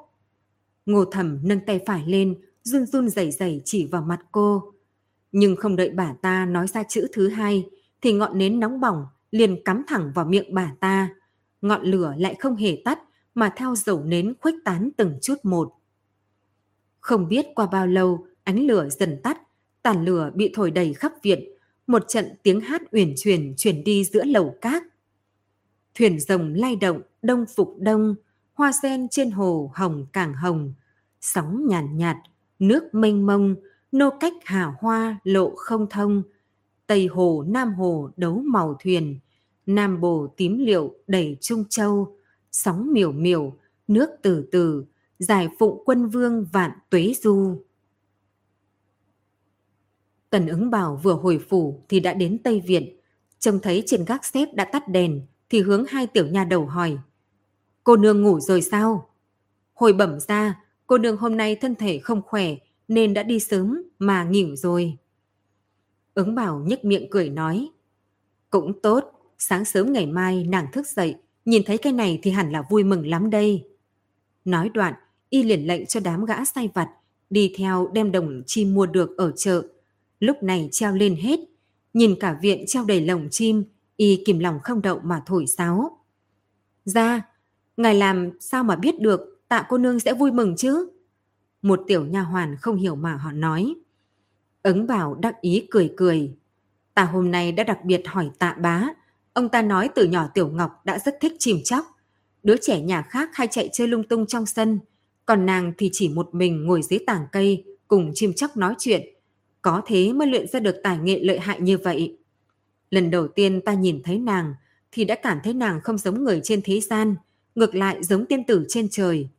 Ngô thẩm nâng tay phải lên, run run rẩy rẩy chỉ vào mặt cô. Nhưng không đợi bà ta nói ra chữ thứ hai, thì ngọn nến nóng bỏng liền cắm thẳng vào miệng bà ta. Ngọn lửa lại không hề tắt, mà theo dầu nến khuếch tán từng chút một. Không biết qua bao lâu, ánh lửa dần tắt, tàn lửa bị thổi đầy khắp viện, một trận tiếng hát uyển chuyển chuyển đi giữa lầu cát. Thuyền rồng lay động, đông phục đông, hoa sen trên hồ hồng càng hồng, sóng nhàn nhạt, nhạt, nước mênh mông, nô cách hà hoa lộ không thông, Tây Hồ, Nam Hồ đấu màu thuyền, Nam Bồ tím liệu đầy Trung Châu, sóng miểu miểu, nước từ từ, giải phụng quân vương vạn tuế du. Tần ứng bảo vừa hồi phủ thì đã đến Tây Viện, trông thấy trên gác xếp đã tắt đèn thì hướng hai tiểu nha đầu hỏi. Cô nương ngủ rồi sao? Hồi bẩm ra, cô nương hôm nay thân thể không khỏe nên đã đi sớm mà nghỉ rồi. Ứng bảo nhếch miệng cười nói. Cũng tốt, sáng sớm ngày mai nàng thức dậy, nhìn thấy cái này thì hẳn là vui mừng lắm đây. Nói đoạn, y liền lệnh cho đám gã say vặt, đi theo đem đồng chi mua được ở chợ. Lúc này treo lên hết, nhìn cả viện treo đầy lồng chim, y kìm lòng không đậu mà thổi sáo. Ra, ngài làm sao mà biết được tạ cô nương sẽ vui mừng chứ? Một tiểu nha hoàn không hiểu mà họ nói. Ứng bảo đắc ý cười cười. Ta hôm nay đã đặc biệt hỏi tạ bá. Ông ta nói từ nhỏ Tiểu Ngọc đã rất thích chìm chóc. Đứa trẻ nhà khác hay chạy chơi lung tung trong sân. Còn nàng thì chỉ một mình ngồi dưới tảng cây cùng chim chóc nói chuyện. Có thế mới luyện ra được tài nghệ lợi hại như vậy. Lần đầu tiên ta nhìn thấy nàng thì đã cảm thấy nàng không giống người trên thế gian, ngược lại giống tiên tử trên trời.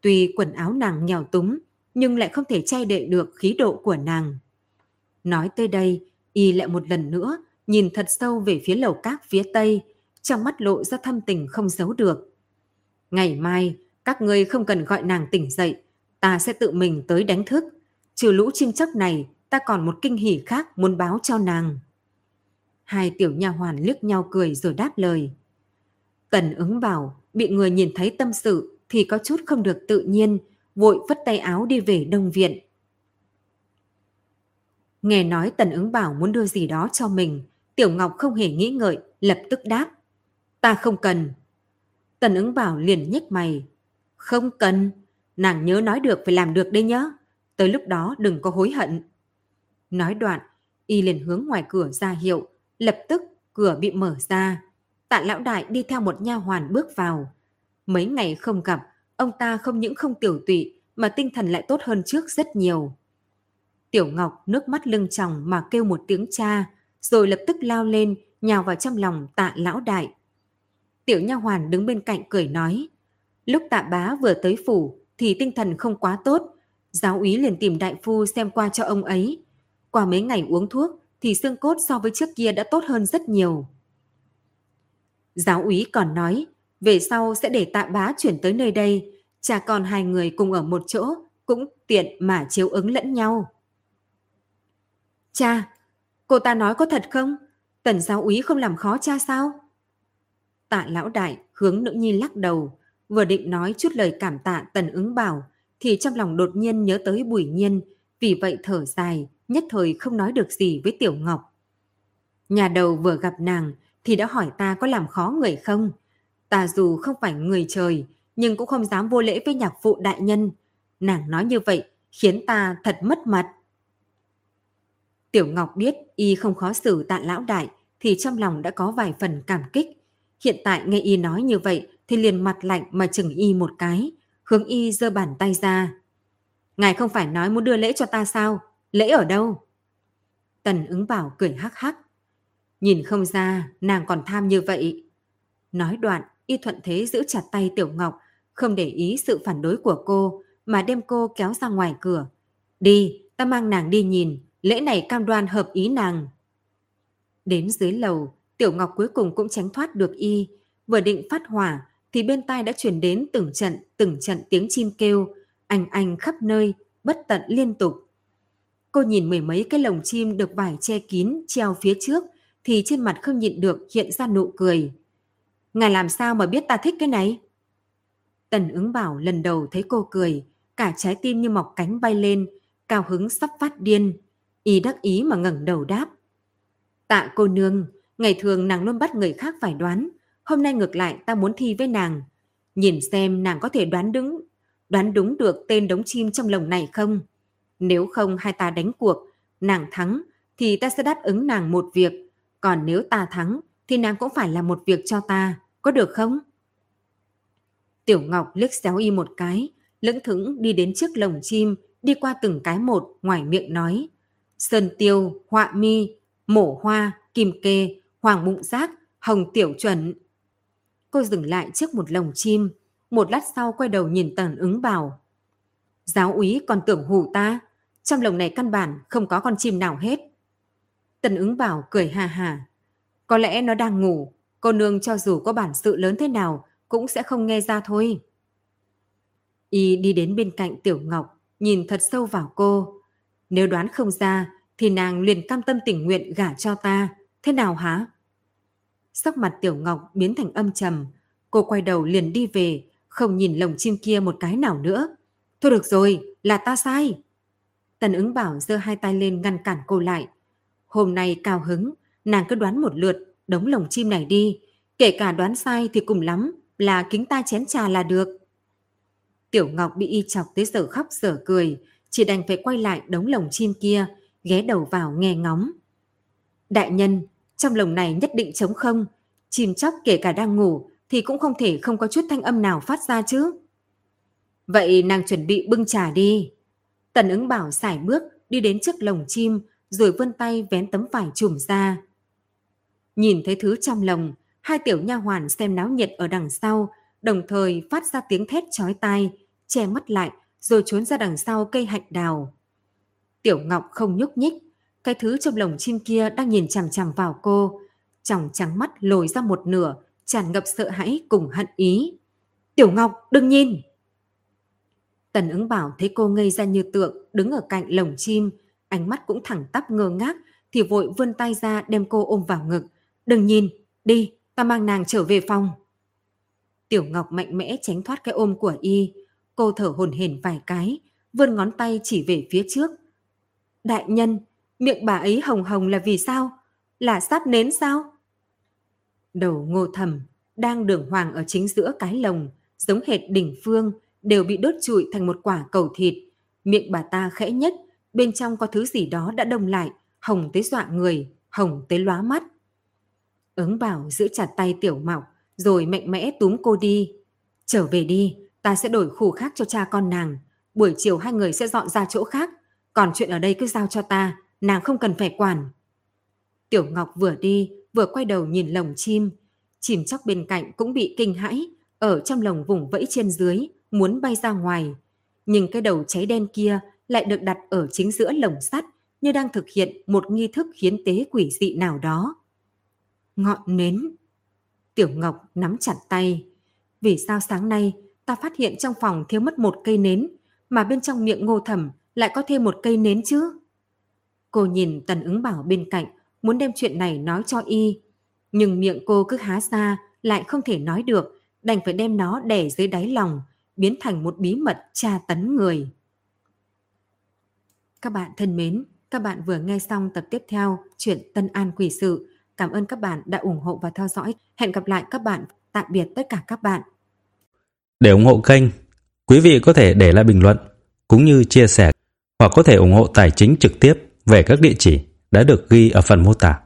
Tuy quần áo nàng nghèo túng, nhưng lại không thể che đậy được khí độ của nàng. Nói tới đây, y lại một lần nữa nhìn thật sâu về phía lầu cát phía tây, trong mắt lộ ra thâm tình không giấu được. Ngày mai, các ngươi không cần gọi nàng tỉnh dậy, ta sẽ tự mình tới đánh thức. Trừ lũ chim chóc này, ta còn một kinh hỉ khác muốn báo cho nàng. Hai tiểu nha hoàn liếc nhau cười rồi đáp lời. Tần ứng bảo, bị người nhìn thấy tâm sự thì có chút không được tự nhiên, vội vất tay áo đi về đông viện. Nghe nói Tần ứng bảo muốn đưa gì đó cho mình, Tiểu Ngọc không hề nghĩ ngợi, lập tức đáp. Ta không cần. Tần ứng bảo liền nhếch mày. Không cần, nàng nhớ nói được phải làm được đây nhớ. Tới lúc đó đừng có hối hận. Nói đoạn, y liền hướng ngoài cửa ra hiệu, lập tức cửa bị mở ra. Tạ lão đại đi theo một nha hoàn bước vào. Mấy ngày không gặp, ông ta không những không tiểu tụy mà tinh thần lại tốt hơn trước rất nhiều. Tiểu Ngọc nước mắt lưng tròng mà kêu một tiếng cha, rồi lập tức lao lên, nhào vào trong lòng tạ lão đại. Tiểu nha hoàn đứng bên cạnh cười nói, lúc tạ bá vừa tới phủ thì tinh thần không quá tốt, giáo úy liền tìm đại phu xem qua cho ông ấy. Qua mấy ngày uống thuốc thì xương cốt so với trước kia đã tốt hơn rất nhiều. Giáo úy còn nói, về sau sẽ để tạ bá chuyển tới nơi đây, cha con hai người cùng ở một chỗ, cũng tiện mà chiếu ứng lẫn nhau. Cha, cô ta nói có thật không? Tần giáo úy không làm khó cha sao? Tạ lão đại hướng nữ nhi lắc đầu, vừa định nói chút lời cảm tạ tần ứng bảo, thì trong lòng đột nhiên nhớ tới bùi nhiên, vì vậy thở dài, nhất thời không nói được gì với Tiểu Ngọc. Nhà đầu vừa gặp nàng thì đã hỏi ta có làm khó người không? Ta dù không phải người trời, nhưng cũng không dám vô lễ với nhạc phụ đại nhân. Nàng nói như vậy khiến ta thật mất mặt. Tiểu Ngọc biết y không khó xử tạ lão đại thì trong lòng đã có vài phần cảm kích. Hiện tại nghe y nói như vậy thì liền mặt lạnh mà chừng y một cái, hướng y giơ bàn tay ra. Ngài không phải nói muốn đưa lễ cho ta sao? Lễ ở đâu? Tần ứng bảo cười hắc hắc. Nhìn không ra nàng còn tham như vậy. Nói đoạn, y thuận thế giữ chặt tay Tiểu Ngọc, không để ý sự phản đối của cô mà đem cô kéo ra ngoài cửa. Đi, ta mang nàng đi nhìn, lễ này cam đoan hợp ý nàng. Đến dưới lầu, Tiểu Ngọc cuối cùng cũng tránh thoát được y, vừa định phát hỏa thì bên tai đã chuyển đến từng trận từng trận tiếng chim kêu, anh anh khắp nơi, bất tận liên tục. Cô nhìn mười mấy cái lồng chim được vải che kín treo phía trước thì trên mặt không nhịn được hiện ra nụ cười. Ngài làm sao mà biết ta thích cái này? Tần ứng bảo lần đầu thấy cô cười, cả trái tim như mọc cánh bay lên, cao hứng sắp phát điên. Y đắc ý mà ngẩng đầu đáp. Tạ cô nương, ngày thường nàng luôn bắt người khác phải đoán. Hôm nay ngược lại ta muốn thi với nàng. Nhìn xem nàng có thể đoán đúng, đoán đúng được tên đống chim trong lồng này không? Nếu không hai ta đánh cuộc, nàng thắng thì ta sẽ đáp ứng nàng một việc. Còn nếu ta thắng thì nàng cũng phải làm một việc cho ta. Có được không? Tiểu Ngọc liếc xéo y một cái, lững thững đi đến trước lồng chim, đi qua từng cái một, ngoài miệng nói. Sơn tiêu, họa mi, mổ hoa, kim kê, hoàng bụng giác, hồng tiểu chuẩn. Cô dừng lại trước một lồng chim, một lát sau quay đầu nhìn tần ứng bảo. Giáo úy còn tưởng hù ta, trong lồng này căn bản không có con chim nào hết. Tần ứng bảo cười hà hà. Có lẽ nó đang ngủ, cô nương cho dù có bản sự lớn thế nào cũng sẽ không nghe ra thôi. Y đi đến bên cạnh Tiểu Ngọc, nhìn thật sâu vào cô. Nếu đoán không ra, thì nàng liền cam tâm tình nguyện gả cho ta. Thế nào hả? Sắc mặt Tiểu Ngọc biến thành âm trầm. Cô quay đầu liền đi về, không nhìn lồng chim kia một cái nào nữa. Thôi được rồi, là ta sai. Tần ứng bảo giơ hai tay lên ngăn cản cô lại. Hôm nay cao hứng, nàng cứ đoán một lượt, đống lồng chim này đi. Kể cả đoán sai thì cùng lắm, là kính ta chén trà là được. Tiểu Ngọc bị y chọc tới giờ khóc giờ cười, chỉ đành phải quay lại đống lồng chim kia, ghé đầu vào nghe ngóng. Đại nhân, trong lồng này nhất định trống không, chim chóc kể cả đang ngủ thì cũng không thể không có chút thanh âm nào phát ra chứ. Vậy nàng chuẩn bị bưng trà đi. Tần ứng bảo xài bước đi đến trước lồng chim rồi vươn tay vén tấm vải trùm ra. Nhìn thấy thứ trong lồng, hai tiểu nha hoàn xem náo nhiệt ở đằng sau, đồng thời phát ra tiếng thét chói tai, che mắt lại rồi trốn ra đằng sau cây hạnh đào. Tiểu Ngọc không nhúc nhích, cái thứ trong lồng chim kia đang nhìn chằm chằm vào cô, tròng trắng mắt lồi ra một nửa, tràn ngập sợ hãi cùng hận ý. Tiểu Ngọc, đừng nhìn! Tần ứng bảo thấy cô ngây ra như tượng, đứng ở cạnh lồng chim, ánh mắt cũng thẳng tắp ngơ ngác, thì vội vươn tay ra đem cô ôm vào ngực. Đừng nhìn, đi, ta mang nàng trở về phòng. Tiểu Ngọc mạnh mẽ tránh thoát cái ôm của y. Cô thở hồn hển vài cái, vươn ngón tay chỉ về phía trước. Đại nhân, miệng bà ấy hồng hồng là vì sao? Là sắp nến sao? Đầu ngô thầm, đang đường hoàng ở chính giữa cái lồng, giống hệt đỉnh phương, đều bị đốt trụi thành một quả cầu thịt. Miệng bà ta khẽ nhất, bên trong có thứ gì đó đã đông lại, hồng tới dọa người, hồng tới lóa mắt. Ứng bảo giữ chặt tay tiểu mạo, rồi mạnh mẽ túm cô đi. Trở về đi, ta sẽ đổi khu khác cho cha con nàng. Buổi chiều hai người sẽ dọn ra chỗ khác. Còn chuyện ở đây cứ giao cho ta, nàng không cần phải quản. Tiểu Ngọc vừa đi, vừa quay đầu nhìn lồng chim. Chim chóc bên cạnh cũng bị kinh hãi, ở trong lồng vùng vẫy trên dưới, muốn bay ra ngoài. Nhưng cái đầu cháy đen kia lại được đặt ở chính giữa lồng sắt như đang thực hiện một nghi thức hiến tế quỷ dị nào đó. Ngọn nến. Tiểu Ngọc nắm chặt tay. Vì sao sáng nay ta phát hiện trong phòng thiếu mất một cây nến mà bên trong miệng ngô thẩm lại có thêm một cây nến chứ? Cô nhìn Tần ứng bảo bên cạnh, muốn đem chuyện này nói cho y. Nhưng miệng cô cứ há ra, lại không thể nói được, đành phải đem nó đẻ dưới đáy lòng biến thành một bí mật tra tấn người. Các bạn thân mến, các bạn vừa nghe xong tập tiếp theo chuyện Tân An Quỷ Sự. Cảm ơn các bạn đã ủng hộ và theo dõi. Hẹn gặp lại các bạn. Tạm biệt tất cả các bạn. Để ủng hộ kênh, quý vị có thể để lại bình luận cũng như chia sẻ hoặc có thể ủng hộ tài chính trực tiếp về các địa chỉ đã được ghi ở phần mô tả.